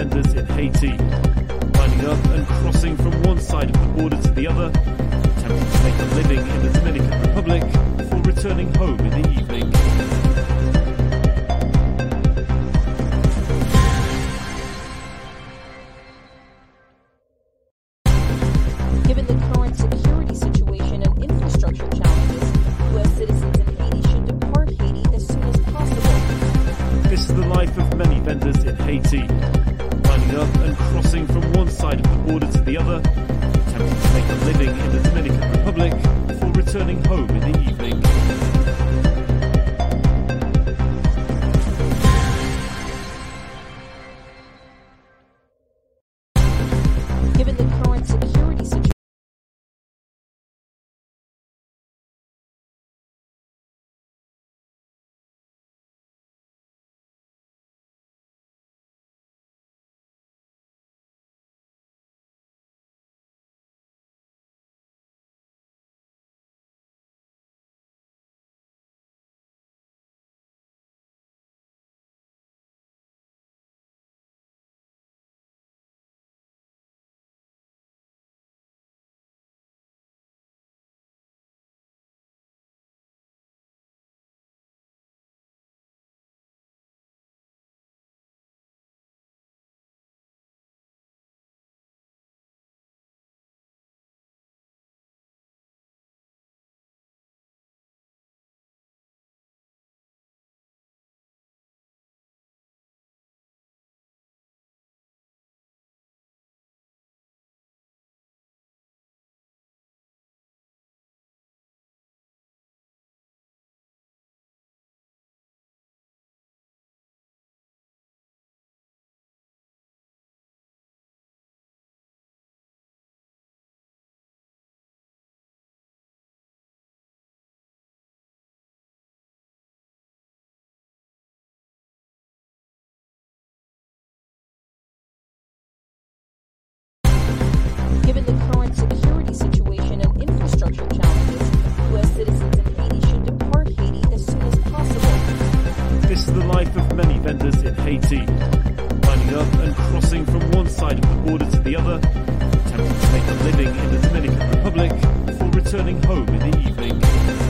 vendors in Haiti, lining up and crossing from one side of the border to the other, attempting to make a living in the Dominican Republic before returning home in the evening. Many vendors in Haiti, lining up and crossing from one side of the border to the other, attempting to make a living in the Dominican Republic before returning home in the evening.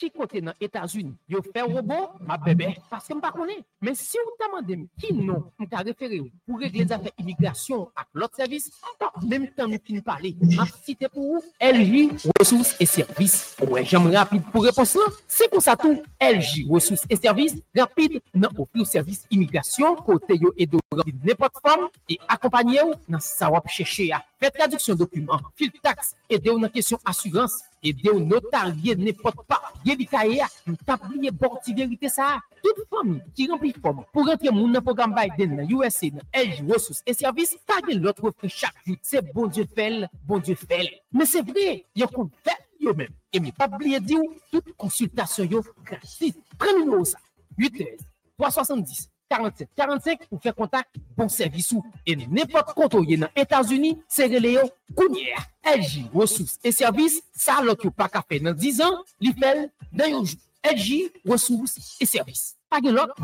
ki kote nan Etats-Unis, yo fè robot, ma bebe, paske m pa konen. Men si ou taman dem ki non, m ka refere ou pou regle zafè imigrasyon ak lot servis, ta mèm tan nou fin pale, ma site pou ou LJ Ressources et Services. Ouè, jèm rapide pou repons lan, se kon sa tou LJ Ressources et Services, rapide nan opi ou servis imigrasyon, kote yo edo rapide nepot fam, e akompanye ou nan sa wap chèche ya. Fè traduksyon dokumen, fil tax, ede ou nan kesyon asurans, ede ou notarye nepot pa, ye li kaye ya, nou tabliye borti verite sa. Tout fami ki rempli fom pou rentre moun nan program Biden nan USA nan LG Ressources et Services, ta gen lot refre chak jout. Se bon dieu fel, bon dieu fel. Men se vre, yo kon fel yo men. E mi tabliye di ou, tout konsultasyon yo gratis. Pren nou sa, 813 370 47 45 pou fè kontak bon servis ou. E nepot konto ye nan Etats-Unis, se rele yo kounye. LG Ressources et Services, sa lot yo pa ka fè nan 10 an, li fel nan yo jou. LG Ressources et Services. Pa gen lot.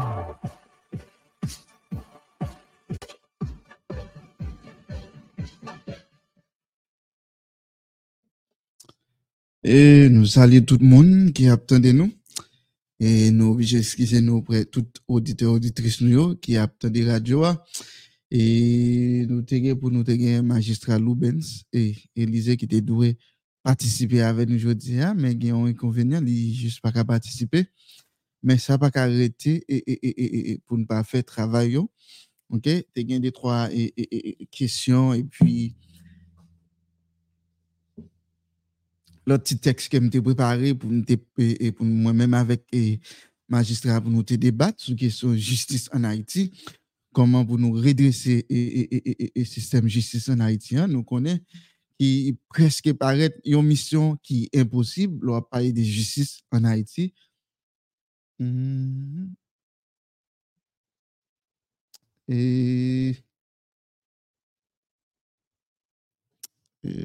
Et nous saluons tout le monde qui attendait nous. Et nous obligés excuser nous auprès tout auditeur nous qui attendait radio. Et nous pour nous magistrat Lubens et Élisée qui était doué participer avec nous aujourd'hui, hein, mais il y a un inconvénient, il juste pas participer. Mais ça pas arrêter et, et, et, et, pour ne pas faire travail. OK? Tu as des trois questions et puis l'autre petit texte que je préparé pour, pour moi-même avec les magistrats pour nous débattre sur la question de justice en Haïti, comment pour nous redresser le système de justice en Haïti. Hein. Nous connaissons qui presque paraît une mission qui est impossible, on parler de justice en Haïti. Mm-hmm. Et, et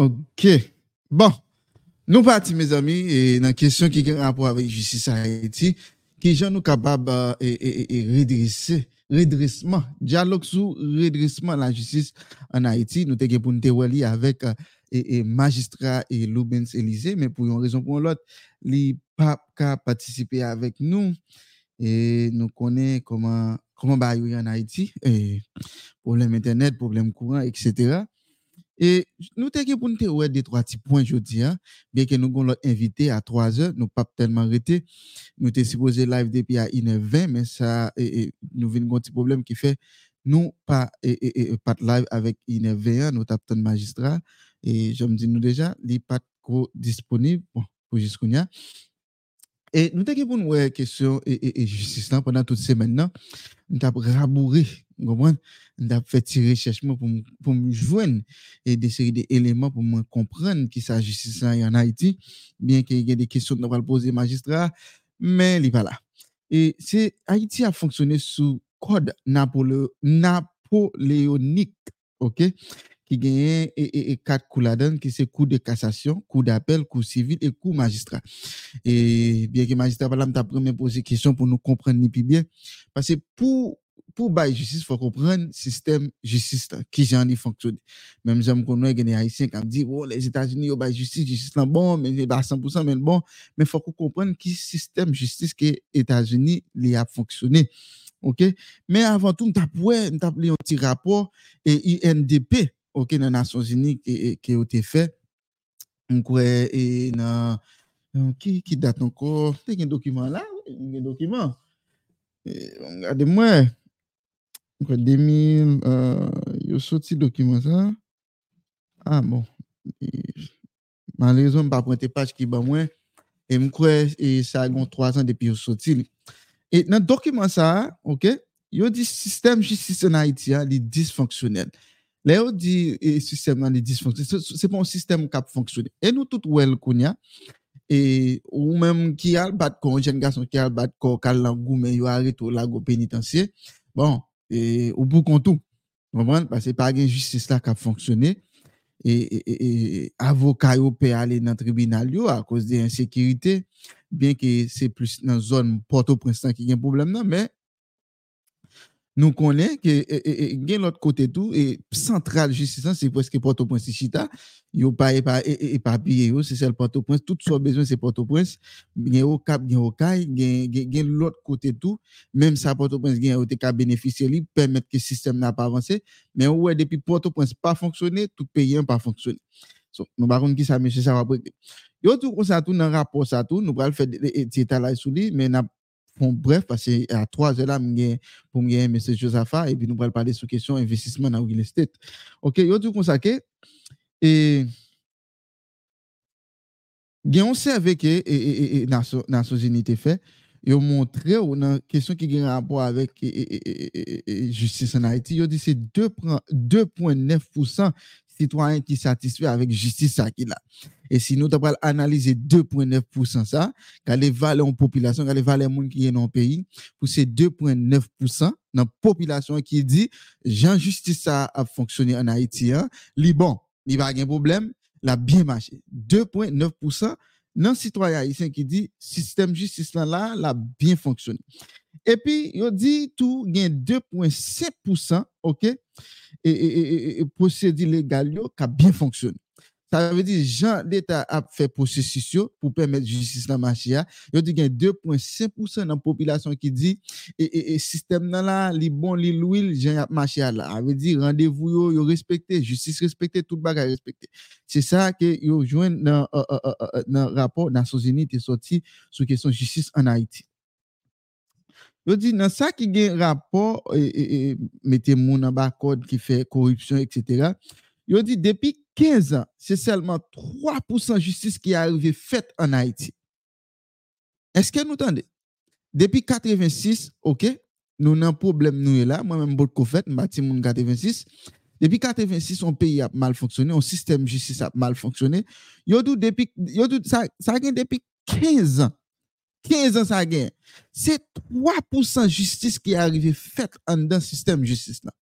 Ok. Bon. Nous partons, mes amis, et dans la question qui a rapport avec justice à Haïti, qui sont nous capables de euh, redresser, redressement, dialogue sur redressement de la justice en Haïti. Nous avons pour nous avec euh, et, magistrat et Lubens Élysée, mais pour une raison pour l'autre, les pas participer avec nous et nous connaissons comment comment bah en Haïti, et problème internet, problème courant, etc. Et nous avons pour nous des trois petits points aujourd'hui, hein. bien que nous avons invité à 3 heures, nous pas tellement arrêté. Nous étions supposé live depuis à 1h20, mais ça, et, nous avons un petit problème qui fait nous pas, et, pas de live avec 1h20, nous avons un magistrat. Et je me dis nous déjà, il pas disponible bon, pour jusqu'à Et nous avons pour nous une question et, justice pendant toutes ces semaines. Nous avons rabouré, nous avons fait tirer recherche pour, pour me joindre et des séries pour me comprendre qui sa justice en Haïti, bien qu'il y ait des questions que nous poser magistrat, mais il n'est pas là. Et c'est Haïti a fonctionné sous code napoléonique, ok? qui gagne et, quatre coups là-dedans, qui c'est coup de cassation, coup d'appel, coup civil et coup magistrat. Et bien que magistrat, voilà, m'a première posé question pour nous comprendre ni plus bien. Parce que pour, pou bay justice, fò kompren sistem justice ki jan ni fonksyon. Mèm jèm konon genè haisyen kan di, oh, les Etats-Unis yo bay justice, justice lan bon, men ba 100% men bon, men fò kompren ki sistem justice ki Etats-Unis li ap fonksyonè. Ok? Men avan tou, mtap wè, mtap li yon ti rapor e INDP, ok, nan Nasyon Zini ki yo te fè, mkwe e nan, ki, ki dat anko, te gen dokumen la, gen dokumen, e, gade mwen, Mwen 2000, euh, yo soti dokumen sa. Ah bon, malrezon mpa pointe page ki ba mwen, e mkwe e sa agon 3 an depi yo soti li. E nan dokumen sa, ok, yo di sistem jistis en Haiti a li disfonksyonel. Le yo di e, sistem nan li disfonksyonel, se, se pon sistem kap fonksyonel. E nou tout wel koun ya, e ou menm ki al bat kon, jen gason ki al bat kon, kal langou men yo arit ou lago penitansye. Bon, et, ou pou kontou. Mwen pase pa gen justice la kap fonksyonè, e avoka yo pe ale nan tribunal yo a kouz de insekirite, bien ki se plus nan zon Porto-Princeton ki gen problem nan, men nous connaissons que l'autre côté tout et central justice c'est presque Port-au-Prince Chita yo pas éparpillé c'est celle Port-au-Prince. Tout soit besoin c'est Port-au-Prince. A au Cap a au Caille gain l'autre côté tout. Même ça Port-au-Prince gain au cas bénéficier lui permettre que le système n'a pas avancé. Mais ouais depuis Port-au-Prince pas fonctionné tout pays n'a pas fonctionné. So, nous par qui ça monsieur ça va yo tout ça tout dans rapport ça tout nous va faire des états sur lui mais Bon, bref, pase a 3 la mwen pou mwen gen M. Josapha e bi nou pral pale sou kesyon investisman nan real estate. Ok, yo di konsake, e gen yon serve ke e, e, e, nan so, so zinite fe, yo montre ou nan kesyon ki gen rapor avek justice en Haiti, yo di se 2.9% 2,9% citoyens qui satisfait avec justice ça qui là. Et si nous t'avons analyser 2,9% ça, quand les valeurs en population, quand les valeurs monde qui est dans le pays, pour ces 2,9% dans la population qui dit, Jean justice ça a fonctionné en Haïti, hein, li bon, il va pas de problème, la bien marché. 2,9% dans citoyen haïtien qui dit, système justice là, là, la bien fonctionné. Epi, yo di tou gen 2.7% ok, e, e, e, posedi legal yo ka bien fonksyon. Sa ve di jan l'Etat ap fe posesi yo pou pwemet justice nan machi ya, yo di gen 2.5% nan popilasyon ki di, e sistem nan la, li bon, li louil, jan ap machi ya la. A ve di randevou yo, yo respekte, justice respekte, tout bagay respekte. Se sa ke yo jwen nan, uh, uh, uh, nan rapor nan Sosini te soti sou kesyon justice an Haiti. Yo di nan sa ki gen rapor e, e, e, mette moun an bakod ki fe korupsyon, etc. Yo di depi 15 an, se selman 3% justice ki arive fet an Haiti. Eske nou tande? Depi 86, ok, nou nan problem nou e la, mwen mwen bot ko fet, mbati moun 86. Depi 86, on peyi ap mal fonksyonè, on sistem justice ap mal fonksyonè. Yo di depi, yo di sa, sa gen depi 15 an. 15 ans, ça gen. C'est 3% justice qui est arrivé faite en dans système justice là.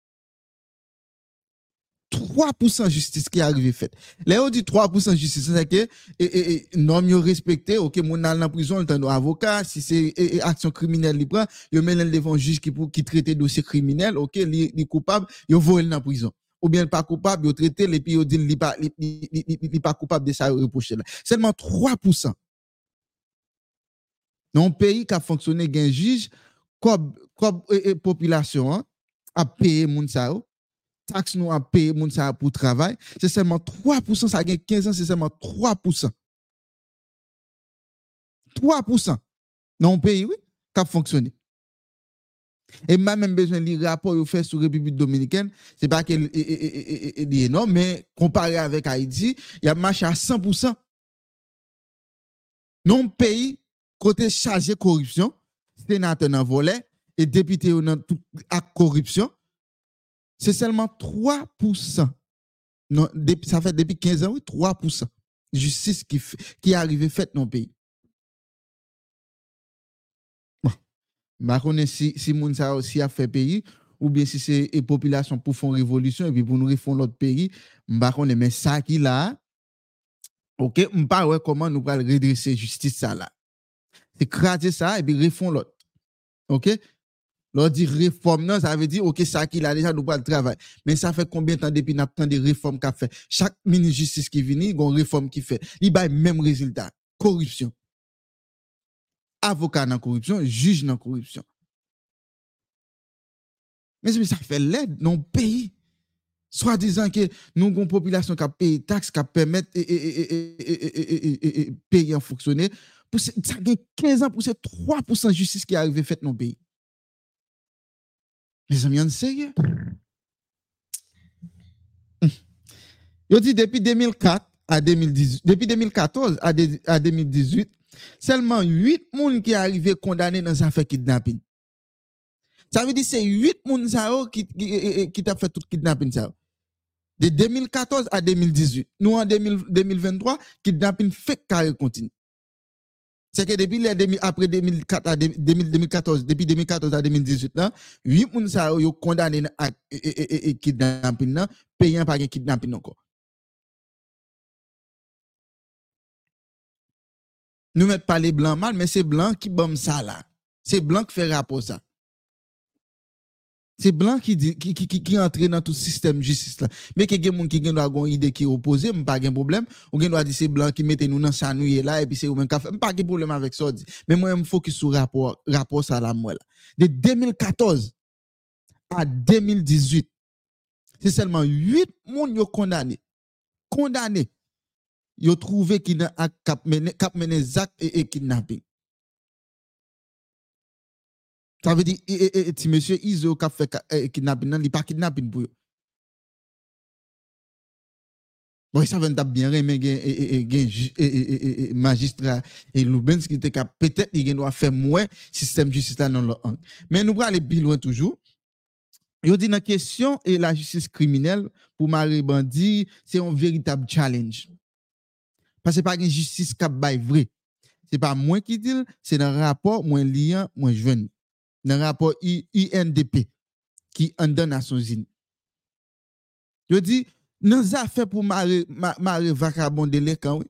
3% justice qui est arrivé faite. Là, on dit 3% justice, c'est que, et, et, et, normes yo respecté, ok, mon dans la prison, le temps avocat, si c'est action criminelle, li prend, mène le devant juge qui qui traite dossier criminel, ok, li coupable, voye dans la prison. Ou bien pas coupable, yo traité, et puis dit li- li pas coupable de ça, reproché. Seulement 3%. Dans un pays qui a fonctionné, gen juge, comme, comme, et, et population, hein, a payé sa yo, taxe nous a payé moun sa pour travail, c'est seulement 3%, ça a gagné 15 ans, c'est seulement 3%. 3% dans un pays, oui, qui a fonctionné. Et même besoin de rapport yo fait sur République Dominicaine, c'est pas qu'elle est énorme, mais comparé avec Haïti, il y a marché à 100%. Non pays, côté chargé corruption, sénateur dans volet, et député dans à corruption, c'est seulement 3%. Non, depuis- ça fait depuis 15 ans, oui, 3%. Justice qui, est arrivé faite dans le pays. Bon. Je connais si, si moun sa aussi a fait pays, ou bien si c'est une population pour faire révolution, et puis pour nous refondre l'autre pays, je connais, mais ça qui là, ok, je ne sais pas comment nous allons redresser justice ça là. écraser ça et puis refont l'autre. OK Lors dit réforme, non, ça veut dire, OK, ça qu'il a déjà, nous pas le travail. Mais ça fait combien de temps depuis n'a pas de réformes qu'a fait? Chaque ministre justice qui vient, il y a une réforme qui fait. Il y a le même résultat. Corruption. Avocat dans corruption, juge dans corruption. Mais ça fait l'aide dans le pays. Soit disant que nous avons une population qui paye taxes, qui permet de payer en fonctionner. Pour ça a 15 ans pour ces 3% de justice qui est arrivé fait dans le pays. Mes amis, on sérieux? Hum. Yo dit depuis 2004 à 2018, depuis 2014 à, de- à 2018, seulement 8 personnes qui arrivé condamnés dans affaire kidnapping. Ça veut dire que c'est 8 personnes qui, qui, qui t'a fait tout kidnapping ça. De 2014 à 2018. Nous en 2000 2023, kidnapping fait carré continue. c'est que depuis les demi, après 2004 à 2014, depuis 2014 à 2018, là, 8 personnes sont condamnées à e, e, e, kidnapping, payant par kidnapping encore. Nous ne mettons pas les blancs mal, mais c'est blanc qui bombe ça là. C'est blanc qui fait rapport ça. C'est blanc qui dit qui qui qui, qui entre dans tout système de justice là. Mais que moun qui doit une idée qui est opposée, m'pas gen problème. Ou gen doit dire c'est blanc qui mette nous dans sa nuit là et puis c'est ou même café. M'pas gen problème avec ça. Mais moi me focus sur rapport rapport ça là moi. De 2014 à 2018, c'est seulement 8 moun yo condamné. Condamné. Yo trouvé qui dans ak- kap mené et, et kidnapping. Ça veut dire, eh, eh, eh, et, si monsieur Iso qui a fait kidnapping, non, il n'est pas kidnapping pour eux. Bon, ça veut dire bien aimé un magistrat et Loubens qui était peut-être il doit faire moins système justice dans leur angle. Mais nous allons aller plus loin toujours. Yo dit la question et la justice criminelle pour Marie Bandi, c'est un véritable challenge. Parce que pas une justice qui est vraie. C'est pas moi qui dis, c'est un rapport moins liant, moins jeune. Dans le rapport INDP qui en donne Nations Unies. Yo dit dans les affaires pour Marie ma- Marie vagabond oui.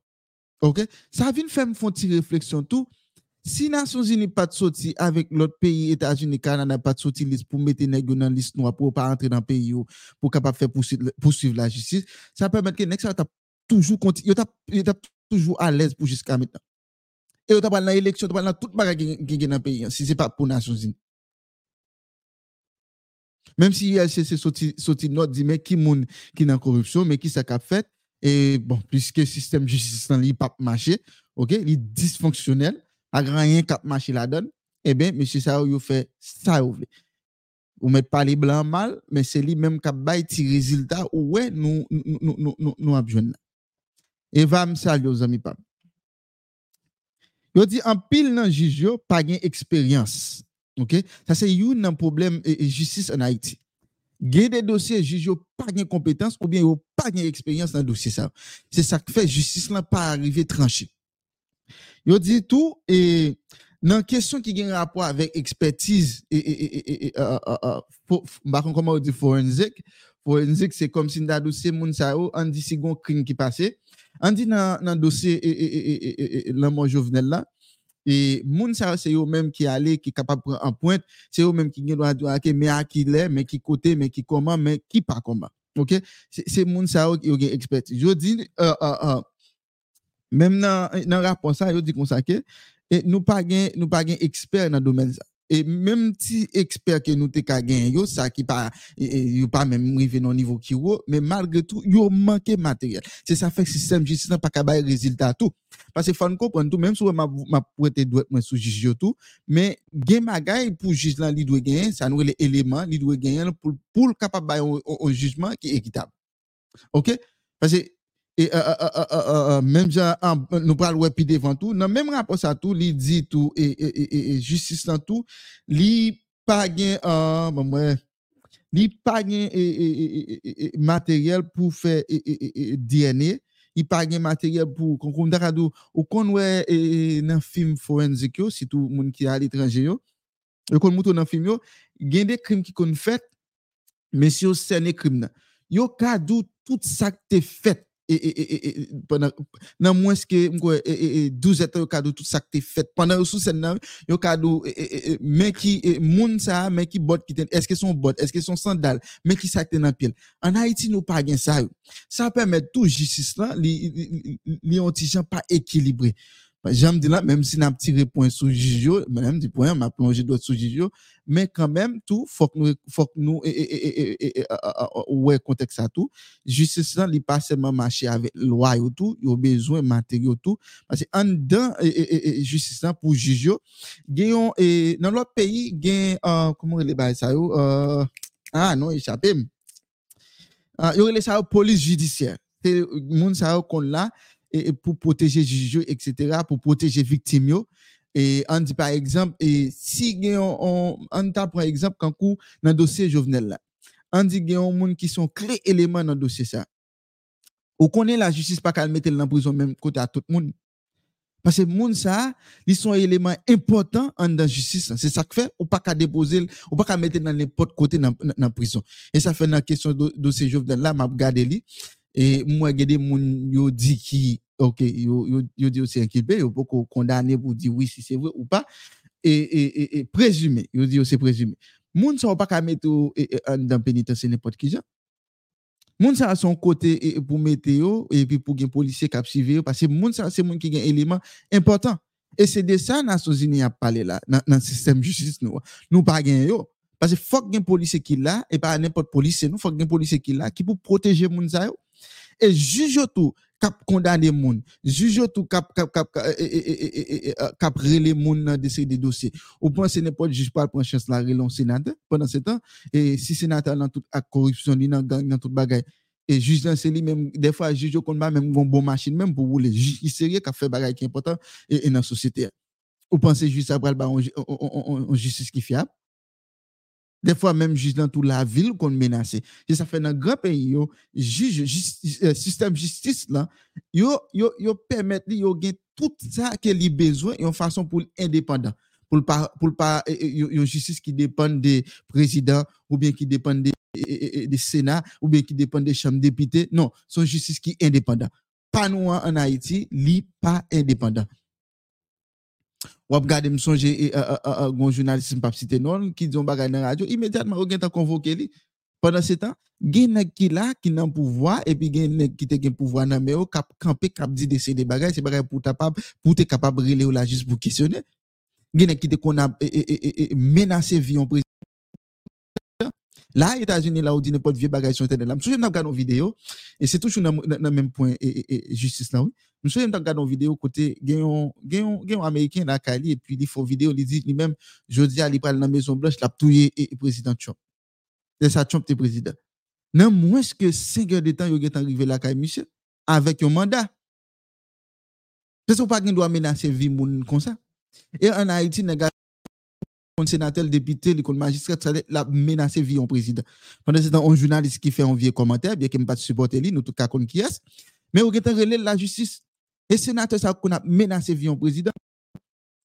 OK? Ça vient faire une réflexion tout. Si Nations Unies pas de avec l'autre pays, États-Unis, Canada, pas de sorti pour mettre yo dans liste noire pour pas entrer dans le pays pour capable faire poursuivre, la justice, ça permet que t'a toujours continue, toujours à l'aise pour jusqu'à maintenant. Et t'a pas dans l'élection, t'a pas dans toute bagarre qui qui dans le pays, si c'est pas pour Nations. Même si ILCC sorti sorti note dit mais qui moun qui corruption, mais qui ça fait et bon, puisque le système de justice li pas marché, il est dysfonctionnel, a rien cap marché la donne, eh bien monsieur ça yo fait ça vle. Ou met pas les blancs mal, mais c'est lui même qui bay ti résultat ou ouais nous nous nous nous nous, nous a besoin. Et va me saluer aux amis pam. Yo dit en pile nan juge pas gen expérience. OK? Ça c'est un problème et justice en Haïti. Gen des dossiers juge pas gen compétence ou bien yo pas gen expérience dans dossier ça. C'est ça qui fait justice là pas arriver tranché. Yo dit tout et dans question qui gen rapport avec expertise et et et et, et euh, euh, fo- f- bah, comment on dit forensique? Forensique c'est comme si dossier dit si gon crime qui passé on dit dans dans dossier et et Jovenel là et moun c'est eux même qui allé qui capable prendre en pointe c'est eux même qui gen droit dire mais à qui l'est mais qui côté mais qui comment mais qui pas comment OK? C'est moun yo qui ont expertise je dis euh, euh, euh, même dans dans rapport ça yo dit comme ça et nous pas gain nous pas gain expert dans domaine ça et même si expert que nous te ka gain yo ça qui pas et- et yo pas même arrivé dans niveau qui mais malgré tout yo manqué matériel c'est ça fait que système justice n'a pas ka bay résultat tout. Parce que faut comprendre tout même si m'a m'a prêté doit moi sous juge tout mais gain bagay pour juge là li doit gagner ça nous les éléments li doit gagner pour pour capable un jugement qui est équitable OK? Parce que et euh, euh, euh, euh, euh, euh, même genre en- nous parlons puis devant tout dans même rapport ça tout li dit tout et, et, et, et- justice dans tout li pas gain euh, li pas gain matériel pour faire DNA il pas gain matériel pour qu'on d'accord ou qu'on ouais dans film forensique si tout monde qui est à l'étranger yo yo qu'on mouton dans film yo gain des crimes qui qu'on fait mais si yo cerné crime yo ka dou tout ça que fait et, pendant nan moins que m'ko, et, et, et 12 ans dou tout ça que t'es fait pendant sous scène nan, yo et, mais qui moun ça mais qui bot qui est-ce que son bot est-ce que son sandal mais qui ça dans pied en Haïti nous pas gen ça ça permet tout justice là li li- li- li pas équilibré Jam di la, menm si nan ptire point sou jijyo, menm di point, ma plonje dot sou jijyo, men kanmen tou, fok nou, fok nou, e, e, e, e, ouwe kontek sa tou, justice lan li pa seman mache avè lwa yo tou, yo bezwen materyo tou, pasi an dan, e, e, e, justice lan pou jijyo, gen yon, e, nan lò peyi gen, uh, komon rele baye sa yo, uh, ah, non, echapem, uh, yo rele sa yo polis judisyen, te moun sa yo kon la, et, pour protéger juge etc. pour protéger victime. Et on dit par exemple et si on on par exemple quand coup dans dossier Jovenel là. On dit gen on moun qui sont clés éléments dans dossier ça. Ou connaît la justice pas qu'à mettre dans prison même côté à tout le monde. Parce que moun ça, ils sont éléments importants en dans justice. C'est ça que fait ou pas qu'à déposer, ou pas qu'à mettre dans n'importe côté dans dans prison. Et ça fait dans la question de dossier Jovenel là, m'a regardé et moi gade moun yo dit qui OK yo yo yo c'est inculpé yo pas condamné pour dire oui si c'est vrai ou pas et et et, et présumé yo dit c'est présumé moun ça va pas qu'à mettre en dans pénitentiaire n'importe qui gens moun ça a son côté et- et pour mettre et puis pour gen policier suivre yo, parce que moun c'est moun qui gen élément important. Et c'est de ça Nations Unies a parlé là dans le système justice nous nous pas gen yo. Parce que faut gen policier qui là et pas n'importe policier nous faut gen policier qui là qui pour protéger moun E juj yo tou kap kondane moun, juj yo tou kap, kap, kap, kap, e e e, e, e, e, kap rele moun nan dese de dosye. Ou pan se ne pot juj pal pran chans la relon senate, pendant se tan, e si senate nan tout ak korupsyon li nan gang nan tout bagay, E juj lan se li menm, defa juj yo kon ba menm yon bon machin menm pou wou le juj iserye ka fe bagay ki important e, e nan sosyete. Ou panse juj sa pral ba on, on, on, on justice ki fiab, Des fois, même juste dans toute la ville qu'on menace. Et ça fait dans grand pays, yo, juge, justice, euh, système justice, là, yo, yo, yo permet, yo, tout ça qu'il a besoin, en façon pour indépendant. Pour pas, pour une justice qui dépend des présidents, ou bien qui dépend des, des sénats, ou bien qui dépend des chambres députés. Non, son justice qui est indépendant. Pas nous en Haïti, li pas indépendant. Ou regardez, me songe, un journaliste, pas cité non, qui dit on bagay dans la radio, immédiatement, on a convoqué lui. Pendant ce temps, gen nèg qui là qui nan pouvoir et puis gen nèg qui te gen pouvoir nan mais cap camper cap dit de des bagages c'est bagay pour capable pour te capable relé ou la juste pour questionner gen nèg qui te qu'on a menacé vie en président Là, États-Unis, là, où dit n'importe vieux bagage sur Internet. Là, je me souviens de vidéo, et c'est toujours dans le même point, et, justice là, oui. Je me souviens de une vidéo côté, gagnant, gagnant, américain, là, Kali, et puis il faut vidéo, il dit lui-même, je dis, il parle dans la Maison Blanche, l'a tué et président Trump. C'est ça, Trump, est président. Non, moins que 5 heures de temps, il est arrivé là, monsieur, avec un mandat. Parce que pas qu'il doit menacer vie comme ça. Et en Haïti, un sénateur, député, le magistrat, ça la menacé vie en président. Pendant ce temps, un journaliste qui fait un vieux commentaire, bien qu'il ne pas supporter lui, nous tout cas qui est. Mais au temps relais la justice. Et sénateur, ça qu'on a menacé vie en président.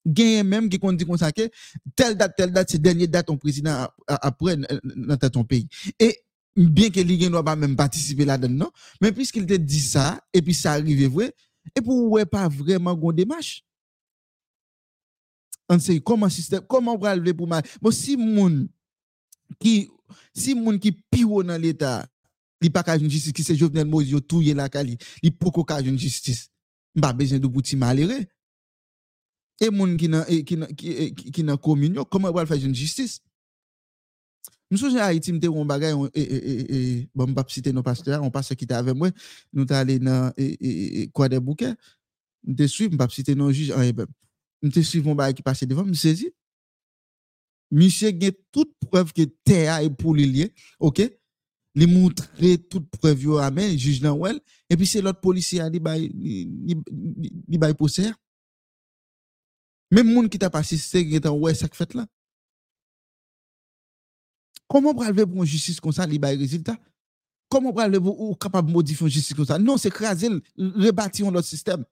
Gagne même qui dit comme ça que telle date, telle date, c'est dernière date en président après dans ton pays. Et bien que l'Igue ne pas même participer là-dedans, mais puisqu'il te dit ça, et puis ça arrive vrai, et pour ouais pas vraiment gon démarche an se koman sistem, koman pral vle pou mari. Bon, si moun ki, si moun ki piwo nan l'Etat, li pa ka joun justice, ki se Jovenel Moïse yo touye la ka li, li poko ka joun justice, mba bezen do bouti malere. E moun ki nan, e, ki nan, ki, e, ki nan kominyo, koman pral fè joun justice? Msou jen a itim te woun bagay, on, e, e, e, e, bon mbap site nou pasteur, on pas se kita ave mwen, nou ta ale nan kwa de bouke, mte suiv mbap site nou juj, an e bèm. mte suivon ba ki pase devan, mse zi, mse gen tout preuve ke te a e pou li liye, ok, li moutre tout preuve yo amen, juj nan wel, epi se lot polisi a li bay, li, li, li bay pou ser. Mem moun ki ta pase se gen tan wè sak fèt la. Koman pralve pou an justice kon sa li bay rezultat? Koman pralve pou ou kapab modifon justice kon sa? Non, se krasel, rebati yon lot sistem.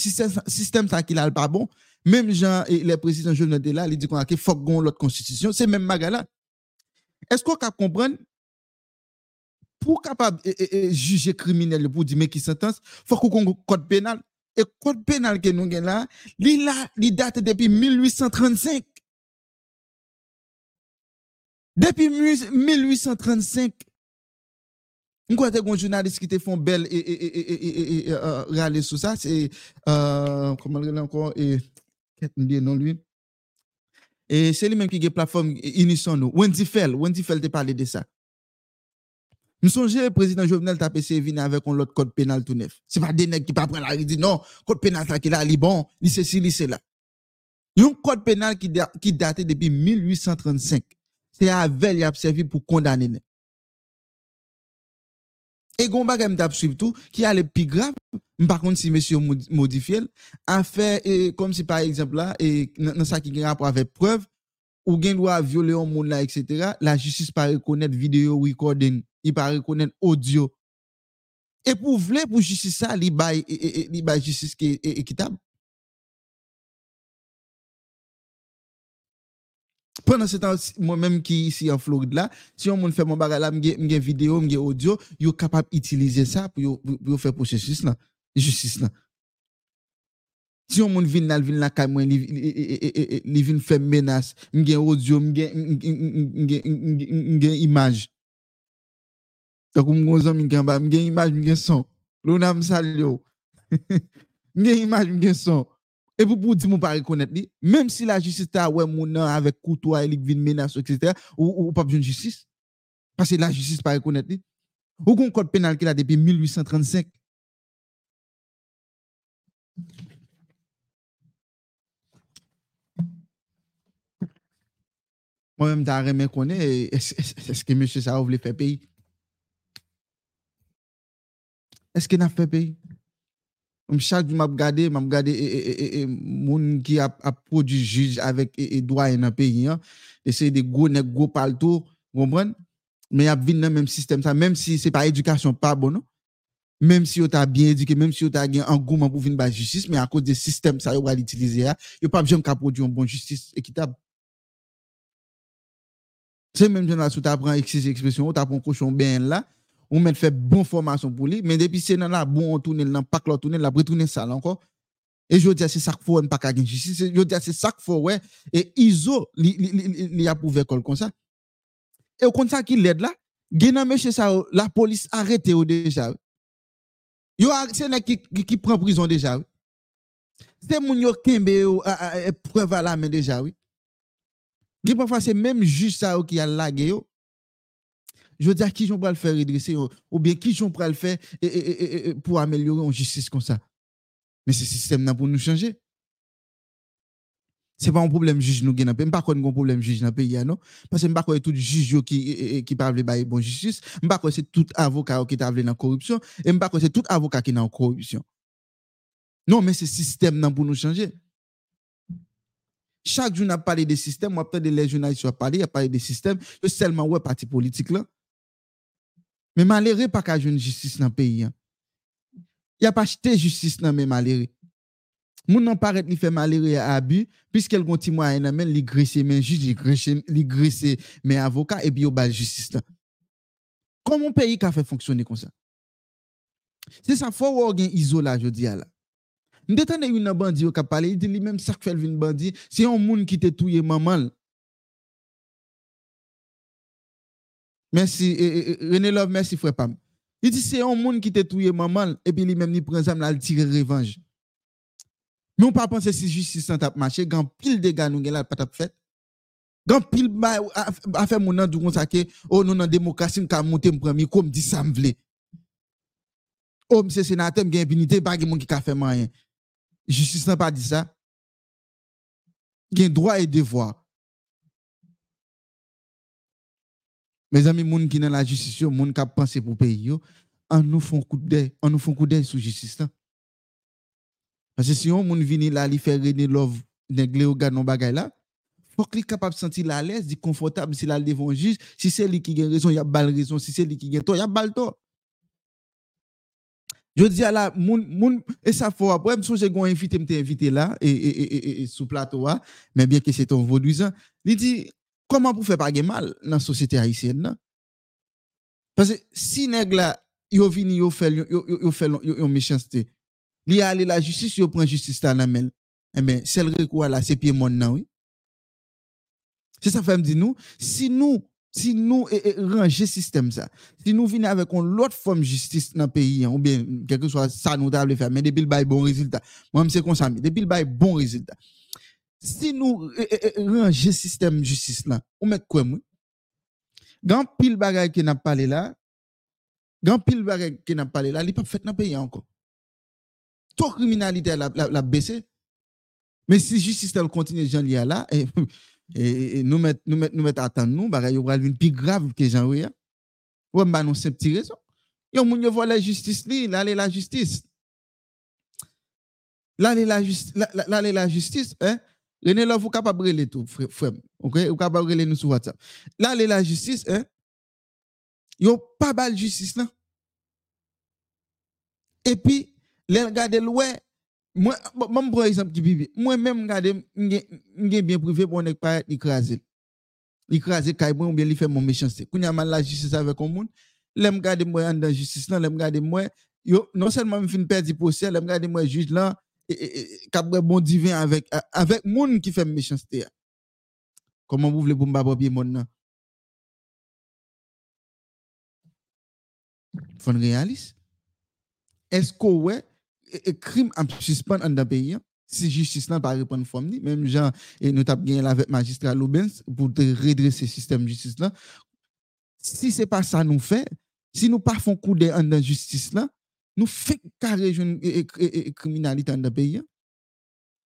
Sistem sa ki la l pa bon, même Jean et les présidents Jovenel là, ils disent qu'on a faut qu'on l'autre constitution, c'est même magala. Est-ce qu'on peut comprendre? Pour capable de juger criminel pour dire mais qui sentence, faut qu'on code pénal et code pénal que nous avons là, il date depuis 1835. Depuis 1835, on croit un journaliste qui te font belle et, et, et, et, et, Et c'est lui-même qui a une plateforme Unison. Wendy Fell, Wendy Fell te parlé de ça. Nous sommes le président Jovenel tapé venu avec un autre code pénal tout neuf. C'est pas des nègres qui pas prendre la dit non, code pénal qui là, il bon, il c'est ci, c'est là. Un code pénal qui, qui date depuis 1835. C'est avec il a servi pour condamner. Et gon bagay m'tap suivre tout, qui a le plus grave, par contre, si monsieur modifié, a fait, comme si par exemple là, et dans ça qui rapport avec preuve, ou gen doit violer un monde là, etc., la justice pas reconnaître vidéo recording, il pas reconnaître audio. Et pour vouloir pour justice ça, il bail, il bail justice qui est équitable. Pendant ce temps, moi-même qui ici en Floride là, si on me fait mon bagage là, j'ai vidéo, j'ai audio, yo capable d'utiliser ça pour pour faire processus là, justice là. Si on me vient là, vient là quand moi, il vient faire menace, j'ai audio, j'ai image. Donc mon ami qui en bas, j'ai image, j'ai son. L'on a me salio. J'ai image, j'ai son. E pou pou di moun pa rekonet li, menm si la justice ta wè moun nan avèk koutou a elik vin menas, etc., ou, ou, ou pap joun justice, pase la justice pa rekonet li. Ou kon kote penal ki la depi 1835. Mwen mèm ta remè konè, eske mèche sa ou vle fè peyi? Eske na fè peyi? Chak di m ap gade, m ap gade e, e, e, e, moun ki ap, ap produ juj avèk e, e doyen nan peyi an, eseye de go nek go pal tou, gompren, men ap vin nan menm sistem sa, menm si se pa edukasyon pa bon, no? menm si yo ta bien edike, menm si yo ta gen an gouman pou vin ba justis, men akos de sistem sa yo wale itilize ya, yo pa jem ka produ yon bon justis ekitab. Se menm jen la sou ta pran eksiz ekspresyon, ou ta pran koshon ben la, on met fait bonne formation pour lui, mais depuis c'est dans la bon on tourne dans pas que tourne la retourner ça encore. Et je dis c'est ça qu'il faut on pas gagner justice, je dis c'est ça qu'il faut ouais et ISO il a prouvé comme ça. Et au ça qui l'aide là, gen monsieur ça la police arrêté déjà. Yo c'est qui qui prend prison déjà. C'est moun yo kembe preuve à la main déjà oui. Gen parfois c'est même juge ça qui a lagué yo. Je veux dire, qui j'en le faire redresser, ou bien qui j'en le faire pour améliorer une justice comme ça. Mais ce système là pour nous changer. Ce n'est pas un problème juge nous gagnons. Même pas un problème juge dans le pays, non? Parce que je pas que tout juge qui, qui parle de bonne justice. Je pas que c'est tout avocat qui parle dans la corruption. Et je pas que c'est tout avocat qui est dans la corruption. Non, mais ce système là pour nous changer. Chaque jour, on a parlé des systèmes. Moi, peut-être les journalistes ont parlé, il a parlé des systèmes. C'est seulement ouais, parti politique là. Men malere pa ka joun justice nan peyi an. Ya pa chite justice nan men malere. Moun nan paret ni fe malere a abu, piske el gonti mwa en amen li grese men juj, li grese, li grese men avoka, e bi yo bal justice nan. Koman peyi ka fe fonksyone kon sa? Se sa fwa wò gen izola jodi ala. Ndetane yon nan bandi yo ka pale, iti li menm sak fel vin bandi, se yon moun ki te touye mamal, Merci, René Love, merci frère Pam. Il dit c'est un monde qui t'a tué maman et puis lui-même il prend ça il tire revanche. Mais on pas penser si justice sans tap marché, grand pile de gars nous là pas fait. Grand pile a fait mon nom du que oh non non démocratie m'ka monter premier comme dit ça me vle. Oh monsieur sénateur m'gain impunité pas monde qui a fait rien. Justice n'a pas dit ça. Gain droit et devoir. Mes amis, moun qui dans la justice, moun qui pensé pour payer, on nous font coup d'œil, on nous font coup d'œil sous justice là. Parce que si on moun vini là, il fait René Love, néglé au gars non bagay là, faut qu'il capable sentir à l'aise, dit confortable si là devant juge, si c'est lui qui gagne raison, il y a bal raison, si c'est lui qui gagne tort, il y a bal tort. Je dis à la moun moun et ça faut après me songer gon invité me invité là et et et, et, et sous plateau là, mais bien que c'est un vaudouisant, il dit Koman pou fe page mal nan sosyete Haitien nan? Pase si neg la yo vini yo fel yon mechanste, li a ale la justis yo pren justis ta nan men, eh e men sel rekwa la se pie mon nan. Oui? Se sa fem di nou, si nou, si nou eh, eh, e, e, range sistem sa, si nou vini avek on lot form justis nan peyi, an, ou bien, kelke swa sa nou ta able fe, men depil bay bon rezultat. Mwen mse konsami, depil bay bon rezultat. si nou ranger sistem justice lan, ou met kwen mwen, gan pil bagay ki nan pale la, gan pil bagay ki nan pale la, li pa fèt nan peye ankon. To kriminalite la, la, la bese, men si justice tel kontine jan li a la, e, e, e, nou met, met, met atan nou, bagay yo bral vin pi grav ke jan we ya, wè mba nou se pti rezon. Yo moun yo vo la justice li, la le la justice. La le la, justi, la, la justice, eh, René Love, vous capable de tout, frère. OK? Vous capable de nous sur WhatsApp. Là, la justice, hein? Yo pas bal justice là. Et puis, les regarder l'oué, moi, même pour exemple qui bibi, moi même regarder, m'gen bien privé pour ne pas écraser. Écraser caillou ou bien lui fait mon méchanceté. Quand y a mal la justice avec un monde, l'aime regarder moi en dans justice là, les regarder moi, yo non seulement me fin perdre procès, l'aime regarder moi juge là, E, e, e, kabre bon divin avèk, avèk moun ki fèm méchanstè ya. Koman pou vle pou mba bobye moun nan? Fon realis? Esko wè, e krim ap suspèn an da peyi ya? Si justice nan pa repon fòm ni, mèm jan, e nou tap gen la vek magistral Loubens pou te redresse sistem justice nan. Si se pa sa nou fè, si nou pa fon kou de an dan justice nan, nous fait carré une criminalité dans le pays.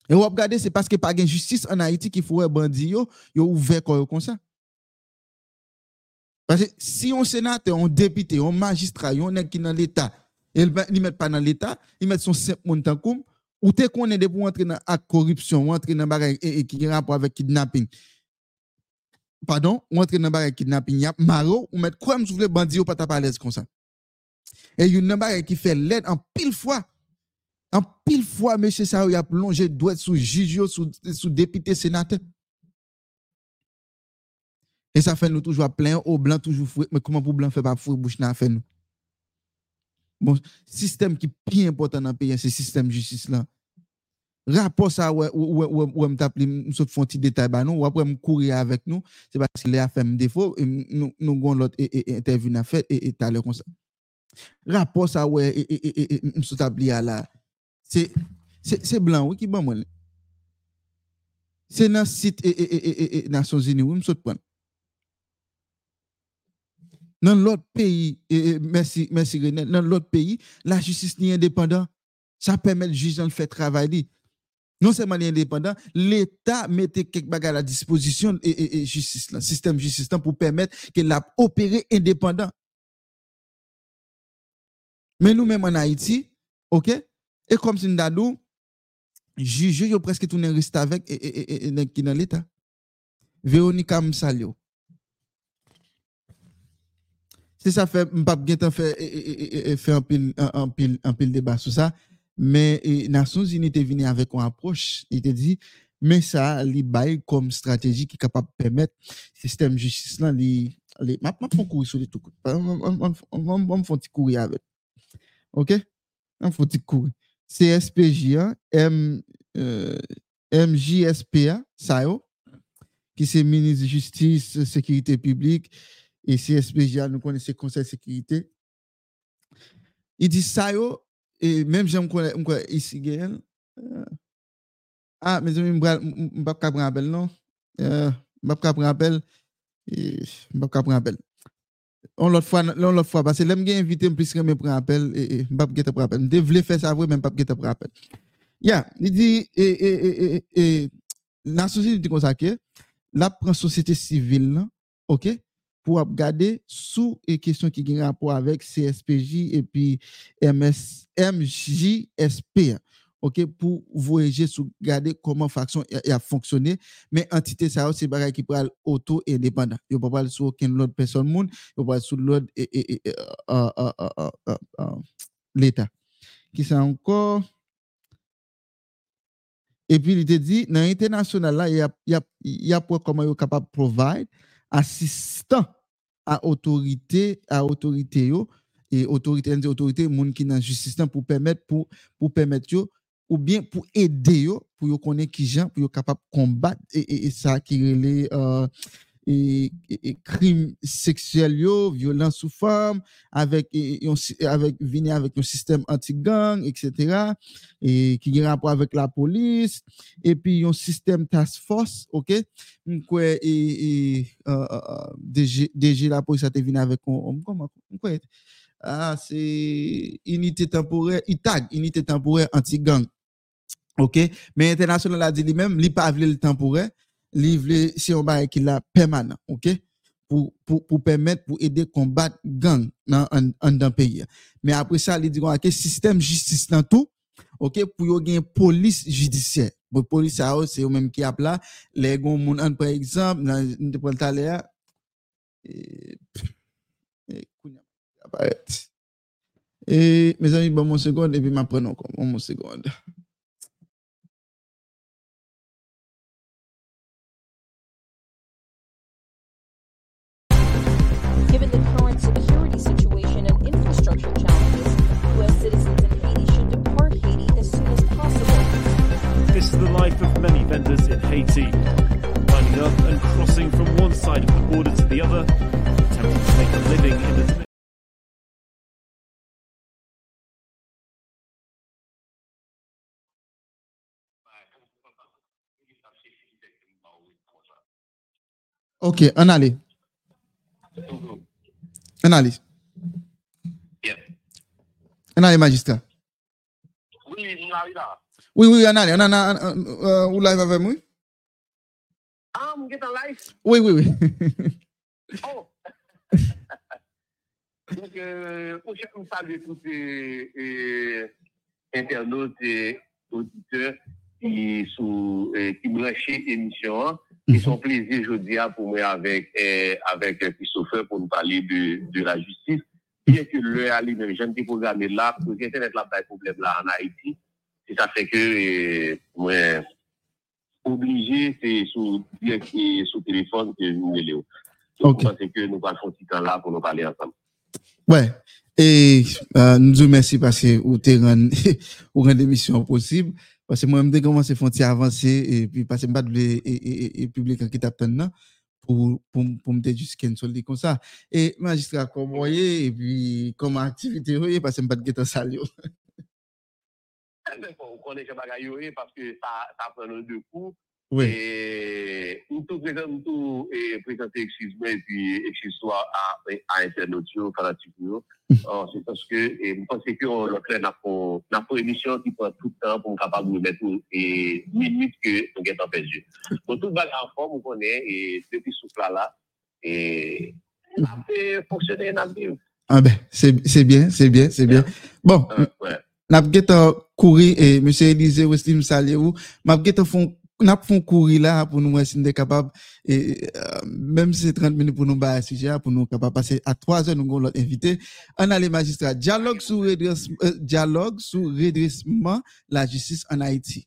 Et vous regardez, c'est parce que pas de justice en Haïti qu'il faut bandi yo, yo ouvert comme ça. Parce que si on sénateur, on député, on magistrat, on est qui dans l'État, Et ils mettent pas dans l'État, ils mettent son simple monde tant comme, ou te connaît de pour entrer dans la corruption, ou entrer dans bagay et, qui rapport avec kidnapping. Pardon, ou entrer dans bagay kidnapping, y a maro, ou mettre quoi m'souffle bandit ou pas ta l'aise comme ça. E yon nan bagay ki fe led an pil fwa. An pil fwa, M. Sao ya plonje dwet sou jijyo, sou, sou depite senate. E sa fen nou toujwa plen, ou blan toujwa fwe, men koman pou blan fe pa fwe bouch nan fen nou. Bon, sistem ki pi important nan peyen se sistem justice lan. Rapport sa wè m tap li m sot fon ti detay ba nou, wè m kouri avèk nou, se baske le a fèm defo, nou gon lot e interview nan fèt e talè kon sa. Rapport ça, ouais, et, et, et, et, là. C'est, c'est, blanc, oui, qui bon, moi. C'est dans site, et, et, et, et, Nations Unies, oui, sommes prendre. Dans l'autre pays, et, merci, merci René, dans l'autre pays, la justice n'est indépendante. Ça permet le juge de faire travailler. Non seulement indépendant, l'État mettait quelques bagages à la disposition et, et, justice, le système justice pour permettre qu'il a opéré Men nou menm an Haiti, ok, e kom sin dadou, juje yo preske tou nen reste avek e, e, e, e ki nan l'Etat. Veronika msal yo. Se sa fe, mpap gen tan fe, fe anpil, anpil, anpil deba sou sa, men Nasyon Zini te vini avek an aproche, te di, men sa li baye kom strategi ki kapap pemet sistem justice lan li, li map map fon kouri sou li tout kout. Mwen fon ti kouri avek. OK? An foti kou. CSPJ, hein? M, euh, MJSPA, ça yo, qui c'est ministre de Justice, Sécurité publique, et CSPJ, nous connaissons Conseil de sécurité. Il dit ça yo, et même j'aime qu'on ici, Gaël. Ah, mes amis, je ne vais pas prendre appel, non? Euh, je ne vais pas prendre appel. Je ne vais pas prendre appel. On l'autre fois l'autre fois parce que l'aime bien invité plus que me prendre appel et pas prendre appel je voulais faire ça vrai même pas prendre appel yeah il dit et et et et la société comme ça que la société civile OK pour regarder sous les questions qui ont rapport avec CSPJ et puis MS, MJSP. OK, pour voyager sur regarder comment faction a, fonctionné, mais entité ça c'est qui parle auto indépendant. Il pas parler sur aucune autre personne monde, il parle sur l'autre et, l'état. Qui encore? Et puis il te dit dans l'international il y a y a y a comment il capable provide assistant à autorité à autorité yo et autorité autorité monde qui dans justice pour permettre pour pour permettre ou bien pour aider yo, pour yo connaître qui gens, pour yo capable combattre et, et, et, ça qui relève euh, et, et, crimes sexuels yo, violence sous femme, avec avec venir avec un système anti-gang, etc. et qui a rapport avec la police et puis un système task force, OK? Donc et, et euh, euh, euh DG, DG la police a été venu avec on, on, comment on, ah, c'est unité temporaire, ITAG, unité temporaire anti-gang. OK? Mais international a dit lui-même, il pas le temporaire, livrer c'est un bail qui la permanent, OK? Pour, pour, pour permettre, pour aider à combattre gang dans un pays. Mais après ça, il dit que système justice dans tout, OK? Pour y avoir une police judiciaire. Pour police, c'est eux même qui a là. Les gens, par exemple, dans le Aparet. E, me bon moun segonde, epi ma prenon kon, bon moun segonde. Given the current security situation and infrastructure challenges, U.S. citizens in Haiti should depart Haiti as soon as possible. This is the life of many vendors in Haiti, lining up and crossing from one side of the border to the other, attempting to make a living in the Ok, an ale. An ale. Yeah. An ale, magistra. Oui, moun ale la. Oui, oui, an ale. An an an, uh, ou live avè moun? Ah, moun get an live? Oui, oui, oui. oh! Donc, euh, on chèk moun salve tout euh, internaute et auditeur qui, euh, qui branchè émission an. Ki son plezi jodi a pou mwen avèk Christopher pou nou pali de la justis. Pye ki lè alè mèm jèm ti pou zanè la, pou jèm te net la bay problem la an Haiti. Se sa fè ke mwen oblige se sou telefon ke nou mè lè ou. Donc, okay. c'est que nous allons faire un temps là pour nous parler ensemble. Ouais. Et euh, nous vous remercions parce que vous avez rendu l'émission possible. Pase mwen mde koman se fonti avanse e pi pase mbat le e publik an ki tap ten nan pou mde jisken soldi kon sa. E magistra konvoye e pi koman aktivite yo e pase mbat getan sal yo. Mwen konen ke bagay yo e paske sa pren nou de kou Oui. Et nous tout présentons, nous présenter excuse-moi et puis excuse-moi à, à internautes, fanatiques. Mm-hmm. C'est parce que et, nous pensons que notre n'a pas émission qui prend tout le temps pour capable nous mettre et mm-hmm. minutes que nous sommes en perdu. Donc tout va en forme, vous connaissez, et depuis ce là et on a fait fonctionner, on a vivre. Ah ben, c'est bien, c'est bien, c'est bien. Bon, on a courir et M. Élise Wesley, me salue. On a fait n'a font courir là pour nous voir si nous sommes capables et euh, même si c'est 30 minutes pour nous battre sujet pour nous capable passer à 3 heures nous allons l'autre invité on a les magistrats dialogue sur redressement euh, dialogue sur redressement la justice en Haïti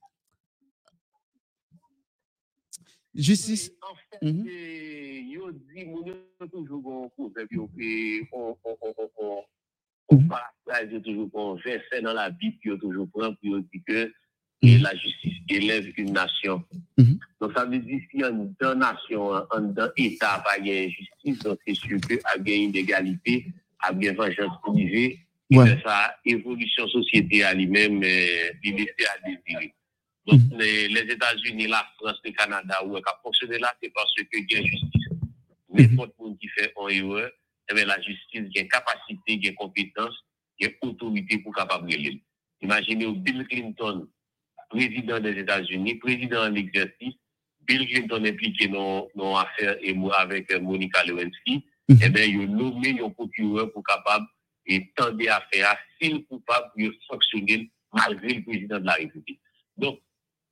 justice En fait, Mhm. yo di, moun yo toujou gon kouze, yo pe, on, on, on, on, on, Mhm. partage, yo toujou kon verset dans la Bible, yo toujou pran, puis yo di que et Mhm. la justice élève une nation. Mhm. Donc, ça veut dire si en dans nation, en dans État, pas de justice, donc c'est sûr que a bien inégalité, a bien vengeance privée, et Ouais. de ça, évolution société à lui-même, il laisse à désirer. Donc, Mhm. les, les États-Unis, la France, le Canada, où a fonctionné là, c'est parce que il y a justice. N'importe qui qui fait un erreur, eh la justice, il y a capacité, il y a compétence, il y a autorité pour capable de. Imaginez Bill Clinton, président des États-Unis, président en exercice, Bill Clinton impliqué dans moi avec euh, Monica Lewinsky, mm -hmm. eh bien, ils ont nommé un procureur pour capable et tendre à faire, s'il coupable, pour sanctionner malgré le président de la République. Donc,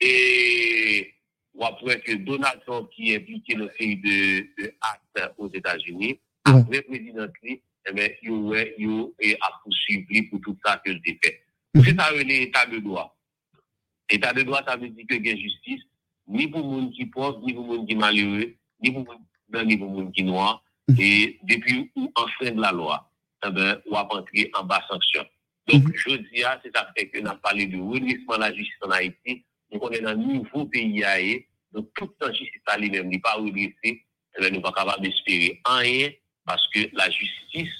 et ou après que Donald Trump qui est impliqué dans une série de, de actes aux États-Unis, ouais. après président Clinton, eh bien, il a poursuivi pour tout ça que le fait. Mm -hmm. C'est ça, l'état de droit. État de droit, ça veut dire que a justice, ni pour les gens qui pauvres, ni pour les gens qui malheureux, ni pour les gens ni pour gens qui noirs. Mhm. Et depuis où enfreindre la loi, eh ben, on va entrer en bas sanction. Donc, je dis, c'est ça fait que nous avons parlé de redressement de la justice en Haïti. Donc, on est dans un nouveau pays à. Donc, tout le temps, justice à lui-même n'est pas redressé. Eh bien, nous ne sommes pas capables d'espérer rien parce que la justice,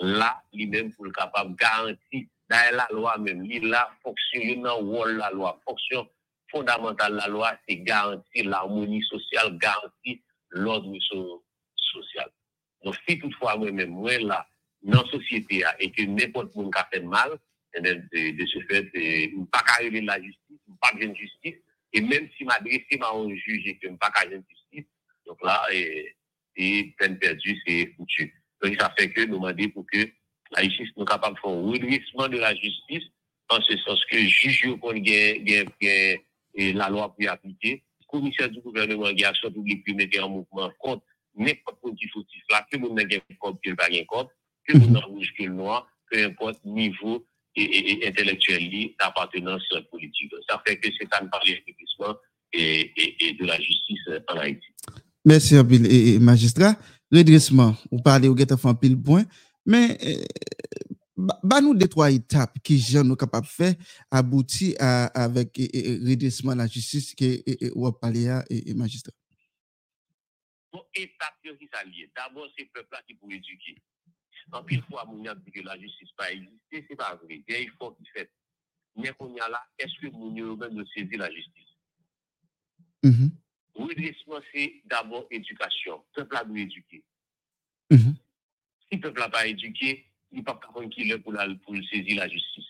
là, lui-même, pour le capable de garantir, dans la loi même, il a fonction, dans le rôle la loi, fonction fondamentale de la loi, c'est garantir l'harmonie sociale, garantir l'ordre so- social. Donc, si toutefois, moi-même, moi, là, dans la société, et que n'importe qui a fait mal, eh de, de ce fait, eh, je ne pas arriver la justice, je ne pas de justice, et même si m'adresser à un juge et que je ne pas de justice, donc là, eh, c'est peine perdue, c'est foutu. Donc, ça fait que nous demandons pour que la justice soit capable de faire un redressement de la justice, en ce sens que le juge qu'on la loi pour appliquer, le commissaire du gouvernement qui a action publique pour mettre en mouvement contre n'importe quel fautif là, que nous n'avons pas que pas contre, que nous n'avons rouge que le noir, peu importe niveau et, intellectuel d'appartenance politique. Ça fait que c'est nous parler et, et, et de la justice en Haïti. merci un pile et, magistrat redressement. Ou parler au un pile point Men, eh, ba nou detwa etap ki jan nou kapap fe abouti avèk e, e, redesman la jistis ki e, wap pale ya e magistra. Bon, etap yo ki sa liye. D'abord, se pepla ki pou eduki. Anpil fwa moun yan di ki la jistis pa egziste, se pa vre. Dè yon fwa ki fet. Mwen kon yon la, eske moun yo men nou sezi la jistis? Mwen mm-hmm. desman se d'abord edukasyon. Pepla nou eduki. Mwen. Mm-hmm. si pepl la pa eduke, li pa kakon ki le pou la pou l sezi la justis.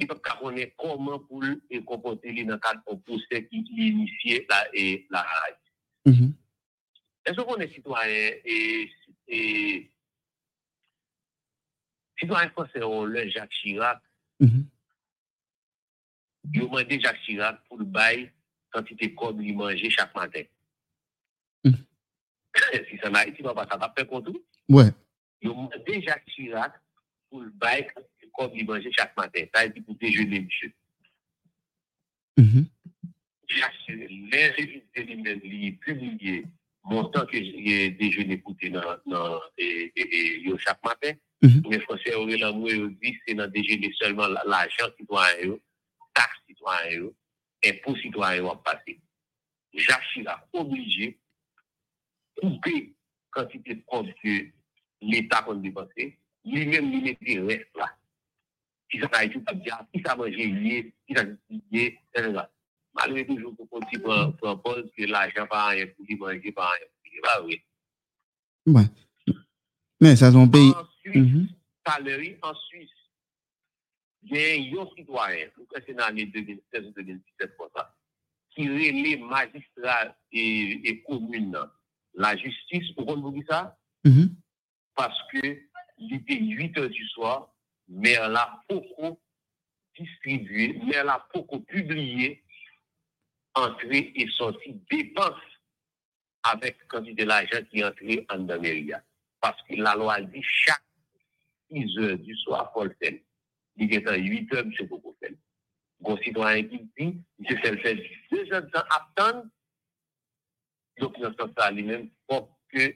Li pa kakon e koman pou l e kompote li nan kat pou pou se ki li inisye la e la haray. Mm -hmm. E so kon e sitwanyen e, e sitwanyen kon se on le Jacques Chirac mm -hmm. yo mande Jacques Chirac pou l bay kantite kob li manje chak maten. Mm -hmm. si sa ma iti, pa pa sa pa pe kontou. Ouè. Ouais. yo mwen deja chirak pou l'bay kon li manje chak maten. Ta yon di pou dejene msye. Mm-hmm. Lè revite li men li publiye montan ke dejene poute nan e, e, e, yo chak maten. Mm-hmm. Mwen franse orè lan mwen yo di se nan dejene selman l'ajan sitwanyen yo, tak sitwanyen yo, impou sitwanyen yo an pase. Jacques Chirac oblige koupe kantite de konflik l'État compte dépenser, lui-même lui mettait reste là. Ça n'a été pas bien, si ça mangeait lié, si ça lié, etc. Malgré toujours pour qu'on prend prend pause que l'argent pas rien pour lui manger, pas rien pour lui. Bah oui. Ouais. Mais ça, son pays. En Suisse, Mhm. Valérie, en Suisse, il y a un citoyen, c'est dans l'année 2016 ou 2017 pour ça, qui les magistrats et, et communes, la justice, pourquoi vous dites ça? Parce que était 8 heures du soir, mais elle a beaucoup distribué, mais elle a beaucoup publié entrée et sortie dépenses avec quantité d'argent qui est entré en Daméria. Parce que la loi dit chaque 6 heures du soir, Paul fait. Il est à 8 heures, M. Coco fait. Bon citoyen qui dit, M. Fel fait 2 heures de temps à attendre. Donc, dans ce sens-là, lui-même, pour que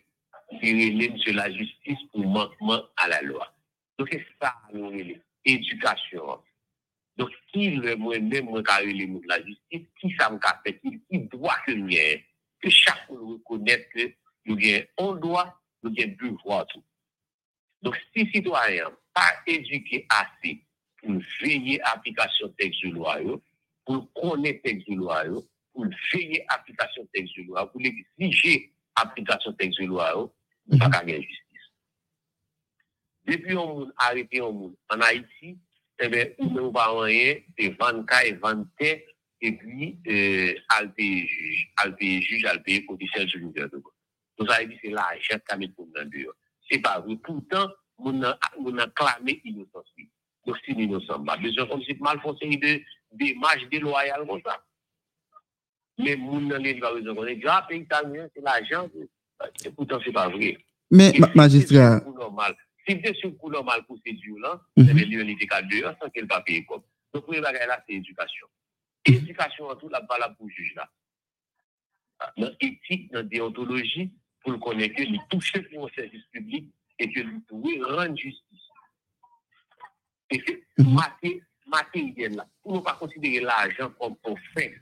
relève sur la justice pour manquement à la loi. Donc, c'est ça, nous, relève. éducation. Donc, qui le moi-même, moi, qui la justice, qui ça me fait, qui, qui doit que nous que nous reconnaisse que nous avons un droit, nous avons voix, tout. Donc, si citoyen pas éduqué assez pour veiller à l'application texte de loi, pour connaître texte de loi, pour veiller à l'application texte de loi, pour exiger application texte de loi, yo, il pas gagner justice. Depuis on moun arrêté en Haïti, eh bien, ou même pas rien, c'est 20 cas et 20 terres, et puis, euh, al paye juge, al paye juge, sur Donc, ça veut dire, c'est l'argent qu'a mis pour nous dehors. C'est pas vrai. Pourtant, on a, clamé innocence. Donc, c'est innocent. Pas besoin comme si mal de démarches déloyales comme ça. Mais. Et pourtant, c'est pas vrai. Mais, Et magistrat, c'est sur le coup normal, si c'est sur le coup normal pour ces dieux-là, Mhm. c'est l'unité qu'à dehors sans qu'elle pas payer comme. Donc, pour les bagages là, c'est éducation. Éducation en tout, la balle pour juge là. Dans éthique, dans déontologie, pour le connaître, il touche pour un service public et que lui doit rendre justice. Et c'est Mhm. maté- matériel là. Pour ne pas considérer l'argent comme un fait,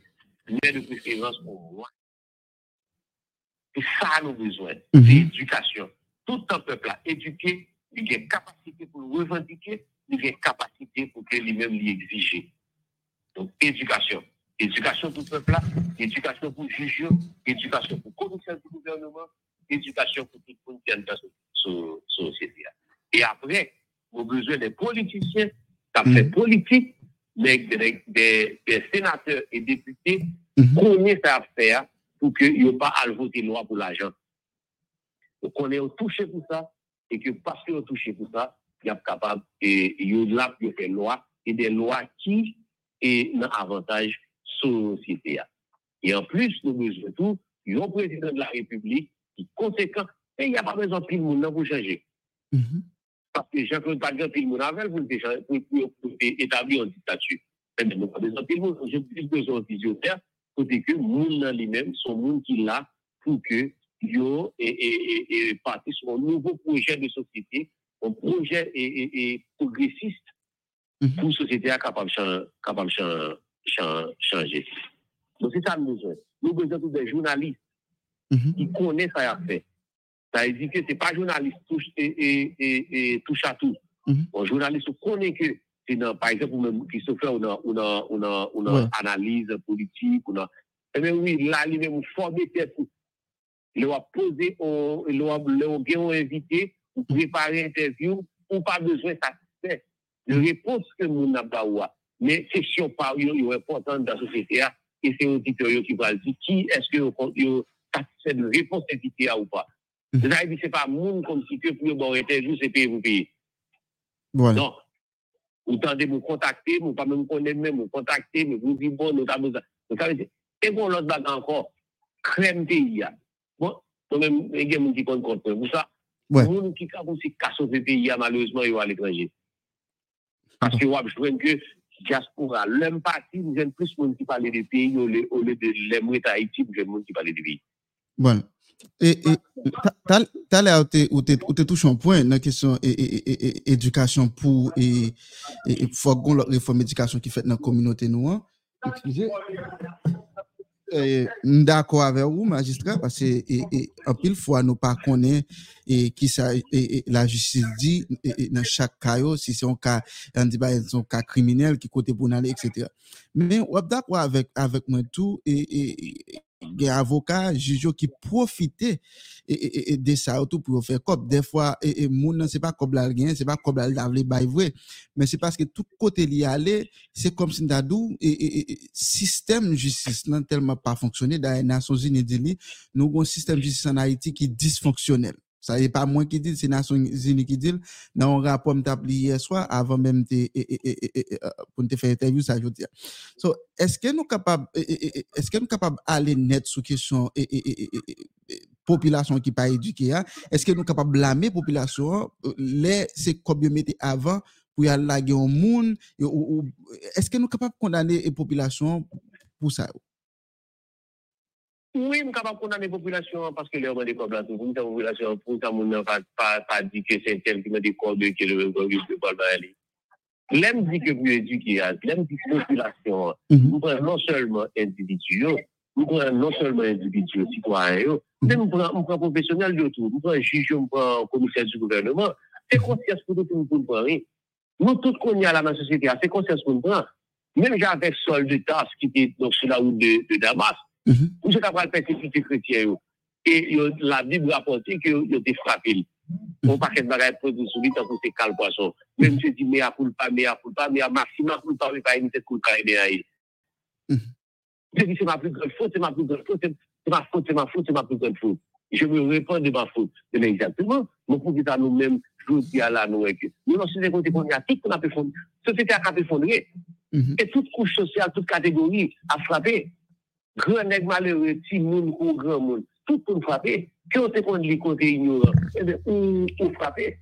mais de préférence pour moi. C'est ça nous besoin. Mhm. C'est éducation. Tout un peuple là, éduqué, il a une capacité pour le revendiquer, il a une capacité pour que lui-même l'exiger. Donc, éducation. Éducation pour le peuple éducation pour le juge, éducation pour le commissaire du gouvernement, éducation pour tout le monde qui est dans la société. Et après, nous avons besoin des politiciens Mhm. fait politique, des, des, sénateurs et députés Mhm. connaissent à faire pour qu'ils n'aient pas à voter loi pour l'argent. Donc, on est touché pour ça, et que parce qu'on est touché pour ça, il y a capable, et il y a des lois, et des lois qui est un avantage sur la société. Et en plus, nous besoin de tout, il y a un président de la République qui est conséquent, et il n'y a pas besoin de tout le monde pour changer. Mhm. Parce que Jean-Claude pas grand tout le monde avec pour, pour, établir une dictature. Mais nous pas besoin de tout le monde, j'ai plus besoin de visionnaire, côté que le monde lui-même, son monde qui là pour que yo et, et, et, parti sur un nouveau projet de société, un projet et, et, et progressiste Mhm. pour une société capable de chan- capable chan- changer. Donc c'est ça le besoin. Nous avons besoin de des journalistes Mhm. qui connaissent ça à faire. Ça veut dire que ce n'est pas journaliste touche, et, et, et, et touche à tout. Mhm. Un journaliste connaît que, c'est dans, par exemple, ou qui se fait une, une, une, une ouais. analyse politique, ou mais eh oui, là, lui-même, vous formez tête. Il a posé, il a bien invité, vous préparez l'interview, ou pas besoin de De réponse que nous n'avons pas. Mais c'est sur par est importante dans la société, et c'est l'auditeur qui va dire qui est-ce que vous satisfait de réponse invité ou pas. C'est-à-dire que ce n'est pas monde comme si que pour une interview, c'est payer pour payer. Non. Ou tendez me contacter, ou pas même connaître même, me contacter, me vous dire bon, nous avons besoin. Vous et bon, l'autre bagarre encore, crème pays. hein. Bon, moi-même, il y a des gens qui comptent contre. Pour ça, les gens qui cassé le pays, hein, malheureusement, ils vont à l'étranger. Parce que, je vois que diaspora, l'homme parti, vous êtes plus de monde qui parle des pays au lieu de l'aimer Haïti, vous êtes monde qui parle des pays. Voilà. Et, et t'as- t'as l'air où t'es touché un point dans la question et, et, et, et- éducation pour et, et, et qu'on la réforme éducation qui fait dans la communauté nous. hein. Excusez. Et, d'accord avec vous, magistrat, parce que et, et, en pile fois, nous pas connaît et qui et, et la justice dit et, et dans chaque cas, si c'est un cas, bah, un cas criminel qui côté pour aller, etc. Mais d'accord avec avec moi tout avocats, juges qui profitent et, et, et- et de ça tout pour faire cop. Des fois, et, et moun nan, parce que tout justice n'a tellement pas fonctionné. Dans les Nations Unies dit li, nous avons un système justice est Sa e pa mwen ki dil, se nasyon zini ki dil, nan an rapor mta pli yeswa avan men mte e, e, e, pou mte fe interview sa jodi. So, eske nou kapab, eske nou kapab ale net sou kesyon populasyon ki pa edike ya? Eske nou kapab blame populasyon le se kob yo mete avan pou yal lage yon moun? Eske nou kapab kondane populasyon pou sa yo? Oui, m kapap konan de populasyon, paske lè oman de kob la tou, pou m ta populasyon, pou ta moun nan pa di ke sen tem ki nan de kob de ke lè oman de kob la li. Lè m di ke pou eduki a, lè m di populasyon, mhm. m pren non seulement individu yo, m pren non seulement individu yo, mhm. sitwaryen yo, m pren profesyonel yo tou, m pren juj yo, m pren komisyen du gouvernement, se konsyans pou nou pou m pou m pren ri. Nou tout kon ya la nan sosyete a, se konsyans pou m pren. Mèm javek sol de tas ki te sou la ou de Damas, Mhm. Ou se kapal persekite kretye yo. E yo la bib rapote ki yo te frapil. Mhm. Ou paket bagay produ souli tan kon se kal poason. Men se di me a koulpa, me a koulpa, me a maksima koulpa, me pa enite koulpa e de a il. Se di se ma plus grande foute, se ma plus grande foute, se ma foute, se ma foute, se ma plus grande foute. Je me réponds de ma foute. E men exactement, mou kou kita nou men jouti ala nou eke. Nou nan se de kote kon yatik kon apifon, se se te akapifon re. E tout kouche sosyal, tout kategori a mhm. frape. Gran neg malere, ti moun kou gran moun, tout pou n'frape, ki yo te kon li kote ignoran, ebe ou, ou frape.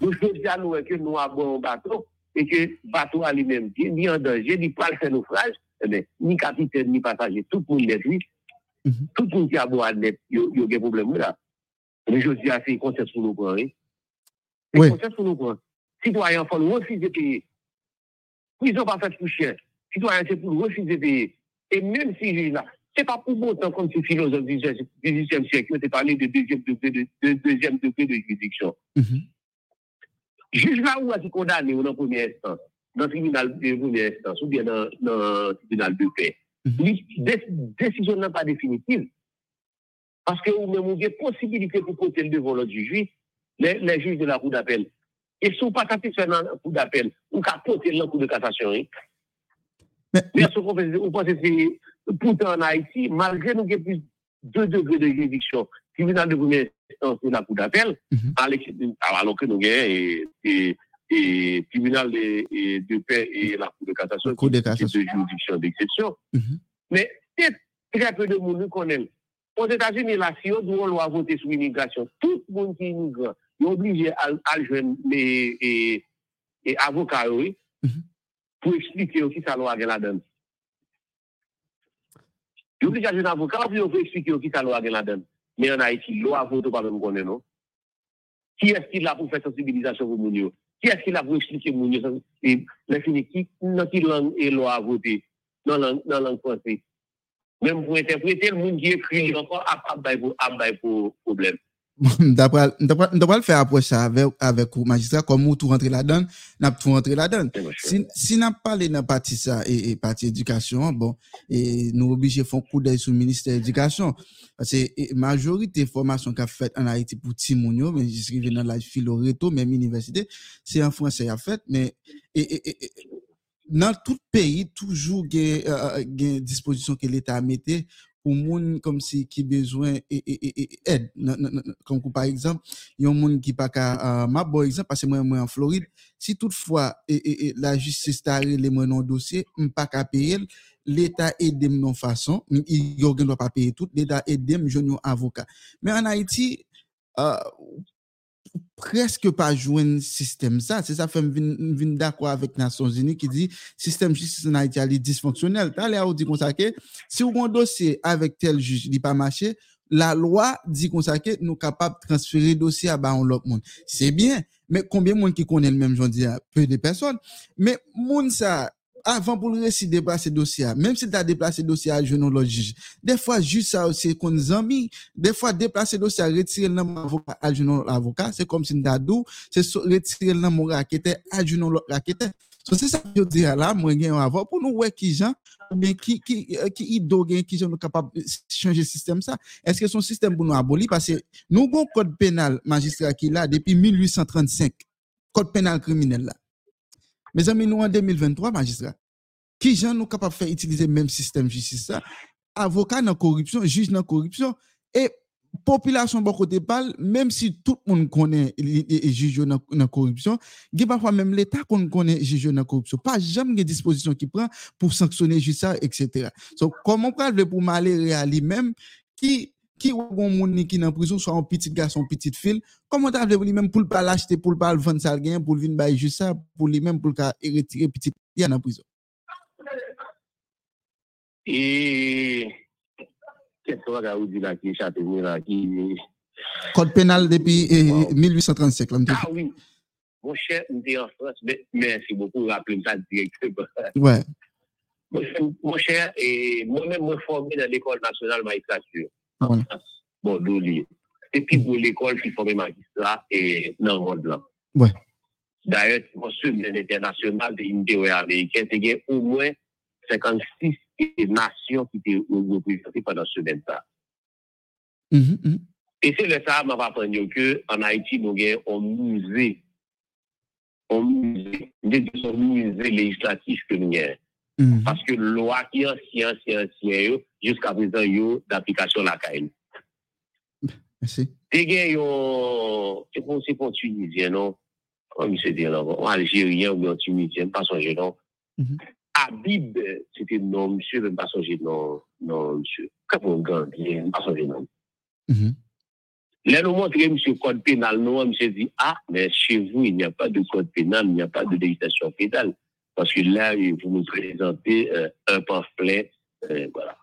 Nou se di anou e ke nou abon bato, e ke bato a li menm di, ni an danje, ni pal se naufraj, ebe ni kapiten, ni pataje, tout moun netri, mm -hmm. tout moun ki abon anet, yo, yo gen problem ou la. Ebe yo di a se yon konses pou nou pran, e. Oui. Se konses pou nou pran. Citoyen fon refize peye. Prison pa fèt pou chè. Citoyen se pou refize peye. Et même si j'ai là, c'est pas pour autant comme ces philosophes du XVIIIe siècle ont parlé de deuxième degré de, de deuxième degré de juridiction. Mhm. Juge là où a-t-il condamné ou dans première instance, dans le tribunal de première instance ou bien dans, le tribunal de paix. Dé- décision n'est pas définitive. Parce que ou même, il y a possibilité pour le devant l'autre juge, les, les juges de la cour d'appel. Et si vous pas satisfait dans la cour d'appel, ou qu'à porter dans la cour de cassation. hein. Ou pas se se poutan en Haïti, malgré nou ke plus 2 degré de juridiction, tribunal de première instance ou la cour d'appel, alors que nou gen tribunal de paix et la cour de cassation, c'est de juridiction d'exception. Mais c'est très peu de monde nou konen. Aux Etats-Unis, la CIO doit loi voter sous immigration. Tout le monde qui immigre est obligé à jouer les avocats, oui, pou eksplike ou ki sa lwa gen la den. Yo ki kajen avokat ou pou eksplike ou ki sa lwa gen la den. Men yon a iti lwa avoto pa men konen nou. Ki eski la pou fè sensibilizasyon pou moun yo? Ki eski la pou eksplike moun yo? Le fini ki nan ki lang e lwa avote nan lang konse. Men pou interprete, moun ki ekri ankon ap bay pou problem. Ndapral fè apwè sa avèk ou magistrat, kom ou tou rentre la dan, nap tou rentre la dan. Si, si nap pale nan pati sa e, e pati edukasyon, bon, e, nou obije fon kou dey sou minister edukasyon. Pase majorite formasyon ka fèt an Haiti pou Timounio, men jisrive nan la Filoreto, men mi universite, se an Fransè ya fèt, men e, e, e, e nan tout peyi toujou gen, uh, gen disposisyon ke l'Etat amete pour moun comme si qui besoin et, aide. Comme par exemple, il y a un monde qui pas euh, ma bon parce que moi, moi en Floride, si toutefois la justice t'a les moi non dossier, pas qu'à payer, l'État aide non façon, il doit pas payer tout, l'État aide je un avocat. Mais en Haïti, euh, preske pa jwen sistem sa. Se sa fèm vin, vin dakwa avèk Nasyon Zini ki di, sistem justice nan Haiti a li disfonksyonel. Ta le a ou di konsake, si ou kon dosye avèk tel juj li pa mache, la lwa di konsake nou kapap transferi dosye a ba an lop moun. Se bien, men konbyen moun ki konen mèm jondi a? Pe de person. Men moun sa, avant pour le récit déplacer dossier, même si tu as déplacé dossier à le juge, des fois, juste ça aussi, qu'on amis, des fois, déplacer dossier, retirer le nom à l'avocat, c'est comme si nous avons c'est retirer le nom raquette à l'autre raquette. So, c'est ça que je dis là, moi, j'ai avoir pour nous, ouais, qui gens, mais qui, qui, euh, qui, ido, qui sont capables de changer le système ça. Est-ce que son système pour nous abolir? Parce que nous avons un code pénal magistrat qui est là depuis 1835. Code pénal criminel là. Mes amis, nous en 2023, magistrat, qui gens nous capables de faire utiliser le même système justice ça? Avocat dans corruption, juge dans corruption, et population bon côté parle, même si tout le monde connaît les juge dans la corruption, il parfois même l'État qu'on connaît juge dans la corruption. Pas jamais des dispositions qui prend pour sanctionner juste ça, etc. Donc, comment on peut pour Malé à lui-même qui qui ou moun qui en prison soit un petit garçon petite fille comment t'as lui même pour pas l'acheter pour pas le vendre ça gain pour venir bailler juste ça pour lui même pour le retirer petit il en prison? Et qu'est-ce que vous dit là qui échappe là qui code pénal depuis 1835 ah oui. Mon cher on en France merci beaucoup rappeler ça directement. Ouais. Mon cher et moi-même me formé dans l'école nationale magistrature Bon, do li. E pi bo l'ekol ki fome magistrat e nan rond lan. Ouais. D'ailleurs, kon semen internasyonal de yon tewe Ameriken, te gen ou mwen 56 nasyon ki te reprezenti padan semen ta. E se le sa, mwen va prenyo ke an Haiti nou gen an mouze an mouze, mwen de son mouze legislatif ke nou gen. Mm -hmm. Parce que loi qui est ancien, ancien, ancien, jusqu'à présent, yo d'application la caille. Merci. Dégé, yo, c'est pour, c'est pour Tunisien, non? Comment se dit, là, en bon, Algérien ou en Tunisien, pas songer, non? Mm -hmm. Habib, c'était non, monsieur, même pas songer, non, non, monsieur. Quand on gagne, pas songer, non. Mm -hmm. Là, nous montrer monsieur code pénal, non, monsieur dit, ah, mais chez vous, il n'y a pas de code pénal, il n'y a pas de législation pénale. Parce que là, vous e, nous présentez euh, un pamphlet, euh, voilà.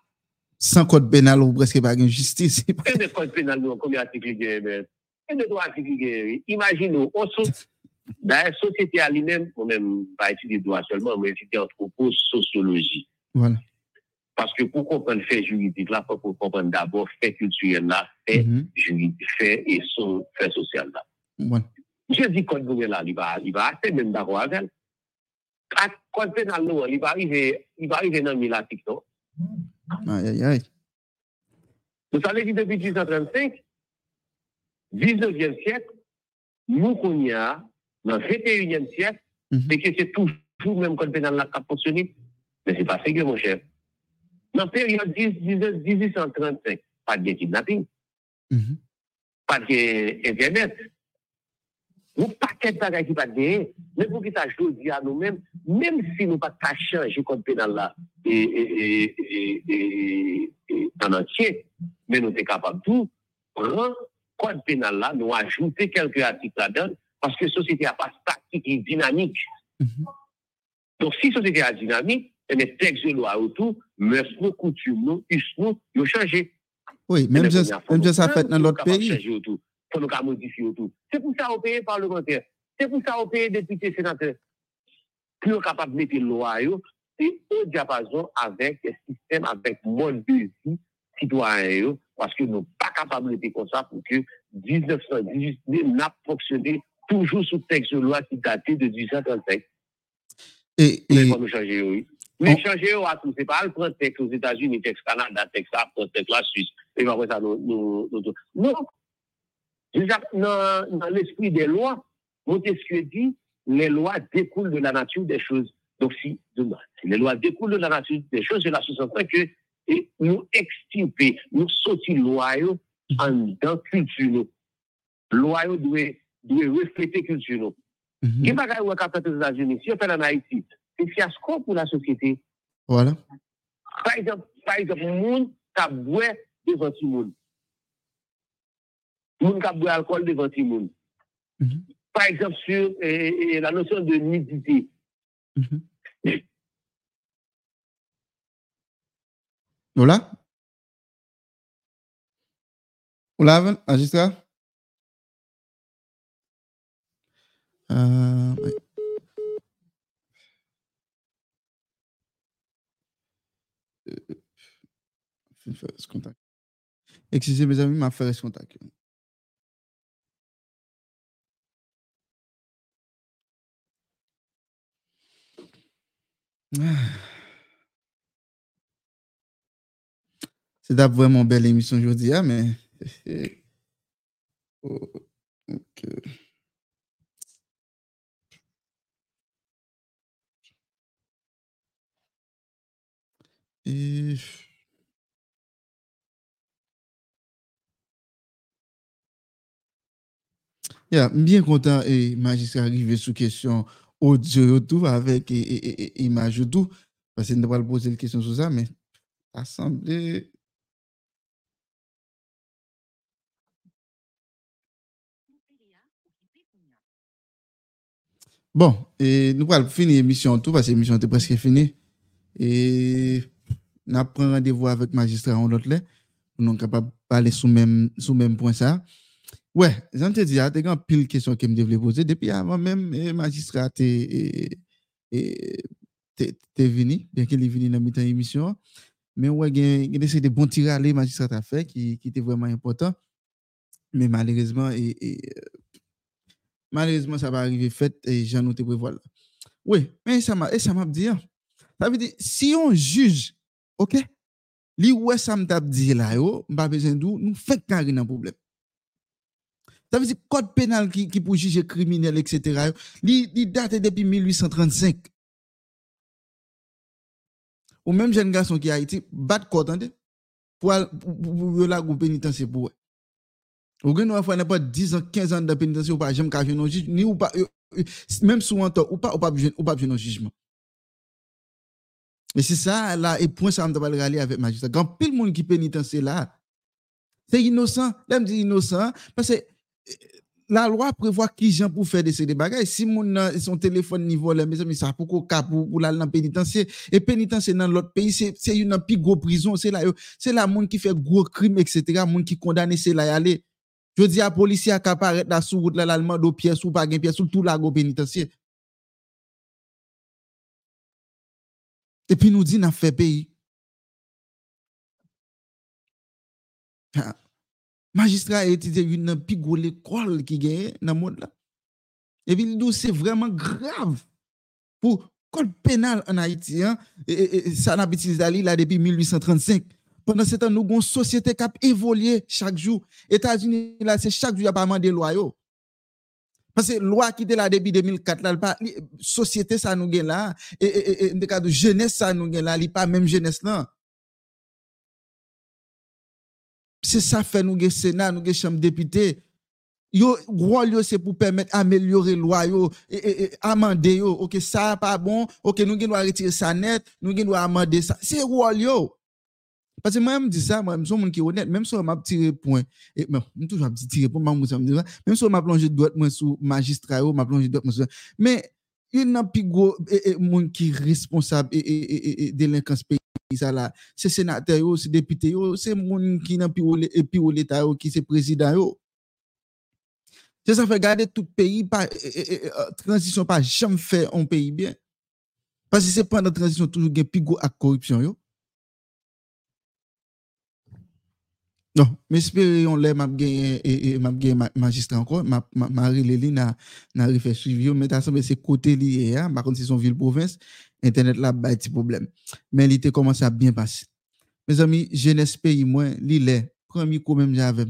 Sans code pénal ou presque pas de justice. Et de code pénal, combien d'articles il y a Et de droits articles il e, y a Imaginons, on saute dans la e, société à lui-même, on même pas étudier droit seulement, mais étudier anthropo-sociologie. Voilà. Parce que pour comprendre fait juridique là, pour comprendre d'abord fait culturel là, fait mm -hmm. juridique, fait et so, fait social là. Voilà. Je dis code pénal là, il va, il va assez même d'accord avec elle. ak kod penal nou an, li ba rive nan milatik nou. Ay, ay, ay. Nou sa le di depi 1835, 19e siyek, nou kon ya nan 21e siyek, deke se toujou menm kod penal la kap posyoni, men se pa sege mon chef. Nan peryode 1835, pa de kidnapping, mhm. pa de internet, Ou paket bagay ki pat genye, men pou ki ta jodi a nou men, men si nou pat ta chanji kont penal la e, e, e, en antye, men nou te kapab tou, pran kont penal la, nou ajoute kelke atik la dan, paske sosite a pas taktik e dinamik. Mm-hmm. Don si sosite a dinamik, ene tek je lo a ou tou, mers nou, koutume nou, us nou, yo chanji. Oui, menm je sa fèt nan lot peyi. Faut nous modifier autour. C'est pour ça au pays parlementaire. C'est pour ça au pays députés, sénateurs. Plus capable de mettre loi, et au diapason avec le système, avec le mode de vie citoyen, parce que nous pas capables de comme ça pour que 1918 n'a fonctionné toujours sous texte de loi qui datait de 1835. Et, Mais et, pas nous changer, oui. Mais On- changer tout, c'est pas le texte aux États-Unis, texte Canada, texte prendre texte la Suisse. Et après ça, nous, nous, nous, nous- non. Déjà, dans, dans l'esprit des lois, Montesquieu dit, les lois découlent de la nature des choses. Donc, si, si les lois découlent de la nature des choses, c'est la sous-entend que et nous extirper, nous sortir loi en dans culture. Loi doit, doit refléter culture. Mm-hmm. Qui va gagner aux États-Unis? Si on fait en Haïti, c'est fiasco pour la société. Voilà. Par exemple, par exemple, monde, ça devant tout le monde. Moun qui boit alcool devant tout monde. Mhm. Par exemple, sur eh, eh, la notion de nudité. Mhm. Voilà. Oula, magistrat? Euh, oui. Euh, je vais faire ce contact. Excusez mes amis, m'a fait ce contact. C'est vraiment belle émission aujourd'hui, hein, mais. Oh, ok. Et... Yeah, bien content et magistrat arrivé sous question audio tout avec et, et, et- image tout parce que nous pas poser une question sur ça mais assemblée Bon, et nous allons finir l'émission tout parce que l'émission est presque finie. Et nous prenons rendez-vous avec magistrat en l'autre pour nous capables de parler sous même, sous même point ça. Ouais, j'en te dis, il y a des pile questions que je voulais poser. Depuis avant même, le magistrat est venu, bien qu'il est venu dans la émission. Mais ouais, il y a des bons tirs à les magistrats a fait qui, étaient vraiment importants. Mais malheureusement, et, malheureusement, ça va arriver fait et j'en ai prévoir. Oui, mais ça m'a ça m'a dit. hein. Ça veut dire, si on juge, OK, li ouais ça m'a dit là, yo, pas besoin de nous fait dans problème. Ça veut dire, code pénal qui, qui pour juger criminel, etc., li date depuis 1835. Ou même jeune garçon qui a été bat code, entendez? Pour, pour, pour, la pénitentiaire pour. Ou gen fè pas 10 ans, 15 ans de pénitentiaire ou pas jamais ka un ni ou pas euh, euh, même sous ou pas ou pas ou pas jugement. Et c'est ça là et point ça me doit râler avec magistrat. Quand pile monde qui pénitentiaire là, c'est innocent. Là me dit innocent parce que la loi prévoit qui gens pour faire de ces bagages. Si mon son téléphone niveau là mes amis ça pour qu'on pour pour dans pénitentiaire et pénitentiaire dans l'autre pays c'est c'est une plus gros prison, c'est là c'est la monde qui fait gros crime etc. monde qui condamné c'est là y aller. Je dis à policier à apparaître là sous route là l'allemand de pièce ou pas gain pièce ou tout la go pénitentiaire. Et puis nous dit n'a fait pays. Magistrat étudié une plus grosse qui gagne dans le monde là. Et puis c'est vraiment grave pour code pénal en Haïti hein, et, ça n'a pas utilisé là depuis 1835. Pendant ce temps nous avons une société qui a évolué chaque jour. États-Unis là c'est chaque jour il y a pas de yo. Parce que loi qui était là depuis 2004 là, pas société ça nous gagne là et et et, et de jeunesse ça nous gagne là, il pas même jeunesse C'est ça fait nous gagne Sénat, nous gagne chambre député. Yo rôle yo c'est pour permettre améliorer loi yo amender yo. OK, ça pas bon. OK, nous gagne doit retirer ça net, nous amender ça. C'est rôle yo. Parce que moi, je dis ça, moi, je suis un qui est honnête, même si on m'a tiré point, et bon, je toujours un petit point, même si m'a plongé droite, moi, sous magistrat, m'a plongé droite, moi, sous- mais il y a plus gros monde qui est responsable et, et, et, Se senatè yo, se depite yo, se moun ki nan pi ou l'Etat e yo, ki se prezident yo. Se sa fè gade tout peyi, e, e, transisyon pa jam fè an peyi bien. Pase se pan nan transisyon toujou gen pi go ak korupsyon yo. Non, mespere yon lè map gen, e, e, gen magistra ankon, map ma, ma, ma rile li nan na refè suivi yo, men ta sanbe se kote li e ya, bakon se son vil provins, internet là ba petit problème. Mais il était commencé à bien passer. Mes amis jeunesse pays moins li les premier coup même j'avais.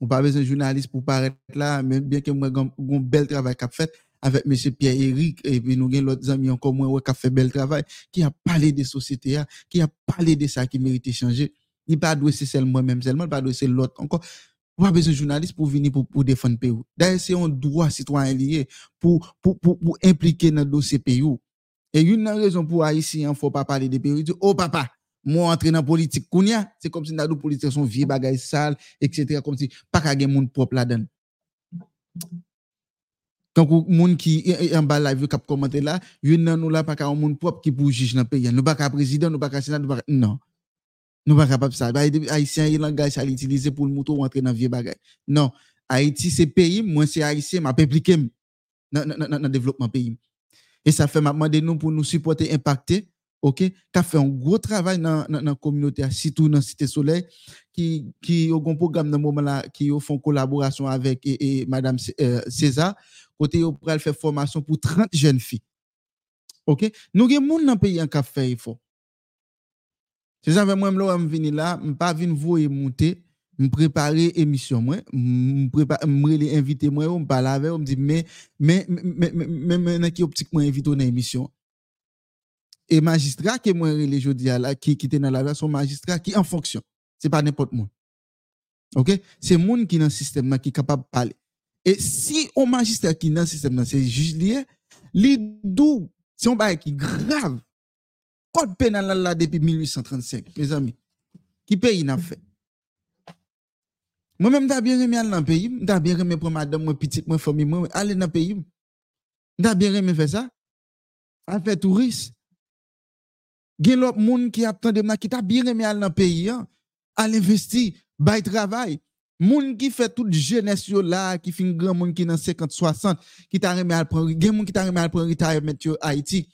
On pas besoin de journaliste pour paraître là même bien que moi gon bel travail qu'a fait avec monsieur Pierre-Éric et puis nous avons l'autre ami encore moins qui a fait bel travail qui a parlé des sociétés hein, qui a parlé de ça qui mérite changer. Il pas doit c'est seulement moi-même seulement pas doit c'est l'autre encore. Pas besoin de journaliste pour venir pour, pour défendre pays. D'ailleurs, c'est un droit citoyen lié pour, pour, pour, pour impliquer dans le dossier pays. Et une raison pour Haïtien, il faut pas parler de pays. Oh papa, moi entrer dans la politique, c'est comme si la politique sont vieux bagages sales, etc. Comme si pas qu'à gen moun propre là-dedans. Quand moun qui en bas live cap commenter là, yon nan nous là pas qu'à moun propre qui pour juge dans le pays. Nous pas qu'à président, nous pas qu'à sénat, nous pas non. Nous pas capable ça. Bah, Haïtien, il langage ça l'utiliser pour le mouton rentrer dans vieux bagages. Non. Haïti c'est pays, moi c'est Haïtien, m'a impliqué dans le développement pays. Et ça fait maintenant de nous pour nous supporter, impacter, ok, qui a fait un gros travail dans la communauté, surtout dans Cité Soleil, qui, qui a un programme dans moment là, qui font collaboration avec et, Madame euh, César, côté ils pour faire formation pour 30 jeunes filles. Ok, nous avons des gens dans pays qui fait il faut. C'est ça, moi, je suis venu là, je ne pas venir vous monter m prepare emisyon mwen, m rele invite mwen ou m pala ave, ou m di men, men, men, men, men ki optik mwen invite ou nan emisyon. E magistra ke mwen rele jodi ala, ki, ki te nan la vla, son magistra ki an fonksyon. Se pa nepot mwen. Ok? Se moun ki nan sistem nan ki kapab pale. E si ou magistra ki nan sistem nan se juj liye, li dou, se yon baye ki grav, kote penal la depi 1835, mes ami, ki peyi nan fe. Mwen men mda bie reme al nan peyi, mda bie reme pou madame mwen pitit mwen fomi mwen, ale nan peyi mwen. Mda bie reme fe sa. Al fe touris. Gen lop moun ki ap tan dem nan ki ta bie reme al nan peyi an, al investi, bay travay. Moun ki fè tout jeunesse yo la, ki fin gran moun ki nan 50-60, ki ta reme al pran, gen moun ki ta reme al pran ritare met yo Haiti,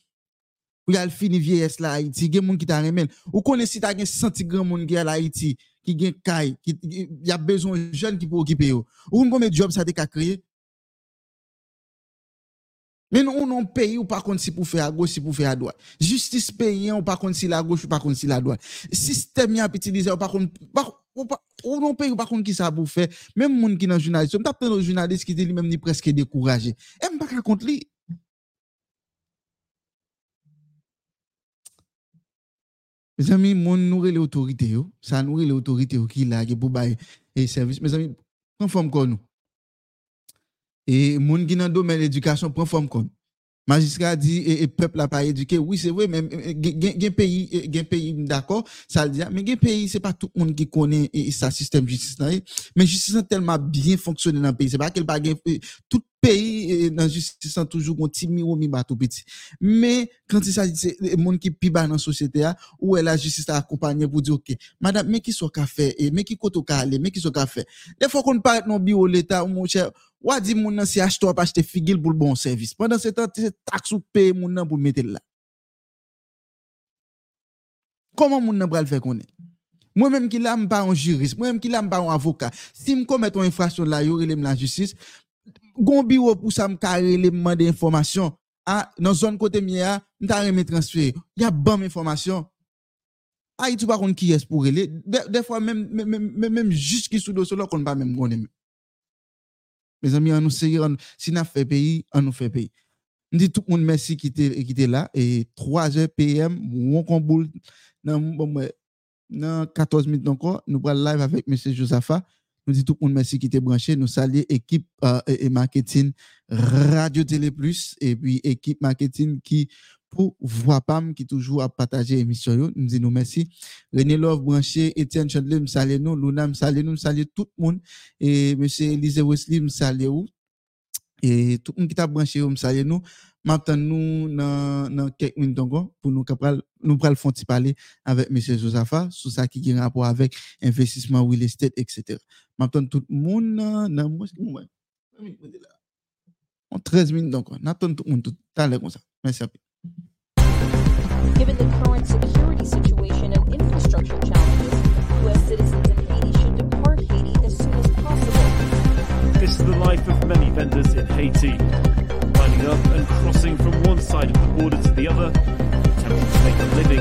ou yal fini vieyes la Haiti, gen moun ki ta reme, ou konen si ta gen 60 gran moun ki al Haiti, qui gen kay, qui y a besoin de jeunes qui pour occuper ou. Ou combien job ça te créé? Mais nous, on pays ou pas contre si pour faire à gauche, si pour faire à droite. Justice payant ou pas contre si la gauche ou pas contre si la droite. Système y a utilisé ou pas contre, pas, ou non pays ou pas contre qui ça pour faire? Même moun qui dans journaliste, on tape dans journaliste qui dit lui-même ni presque découragé. Et pas contre lui. Mes amis, mon nourrit les autorités, ça nourrit les autorités qui là, qui pour bailler et service. Mes amis, prends forme comme nous. Et mon qui dans le domaine de l'éducation, prend forme comme nous. Magistrat dit et, peuple n'a pas éduqué. Oui, c'est vrai, mais un pays, un pays d'accord, ça le dit, mais un pays, c'est pas tout le monde qui connaît et, ça système justice. Mais justice a tellement bien fonctionné dans le pays. C'est pas qu'elle pas tout pays dans justice sont toujours un petit mi bateau petit mais quand il s'agit de monde qui pi dans la société où la justice a accompagné pour dire OK madame mais qui soit fait et mais qui koto ka aller mais qui soit fait? Des fois qu'on parle non bio l'état mon cher Wadi moun nan si achete wap achete figil pou l bon servis. Pendan se tan, se taks ou pe moun nan pou l metel la. Koman moun nan pral fè konen? Mwen menm ki la m pa an jurist, mwen menm ki la m pa an avoka. Si m komet an infrasyon la yo, relem la justis, gon biwo pou sa m ka relem man de informasyon. A, nan zon kote mi a, m ta reme transfer. Ya bam informasyon. A, itou pa kon ki yes pou rele. De, de fwa menm jist ki sou do solo kon pa menm konen menm. Mes amis on nous sérieux si n'a fait pays on nous fait pays. On dit tout le monde merci qui était là et 3 heures PM on comboule dans dans 14 minutes encore nous allons live avec monsieur Josapha nous disons tout le monde merci qui était branché. Nous saluons l'équipe euh, et marketing Radio Télé Plus et puis équipe marketing qui pour voir Pam qui toujours a partagé l'émission. Nous disons merci. René Love branché, Etienne Chandler, saluons nous, Luna, saluons nous, saluons tout le monde. Et monsieur Elise Wesley, nous saluons. Et tout le monde qui t'a branché, nous saluons nous. Maintenant, nous, dans quelques minutes pour nous nous parler avec M. Josafa sur ça qui a rapport avec investissement real estate, etc. Maintenant, tout le monde, dans, moi, 13 minutes encore. N'attendons tout le monde tout à comme ça. Merci à vous. Given the current security situation and infrastructure challenges, U.S. citizens in Haiti should depart Haiti as soon as possible. This is the life of many vendors in Haiti lining up and crossing from one side of the border to the other, attempting to make a living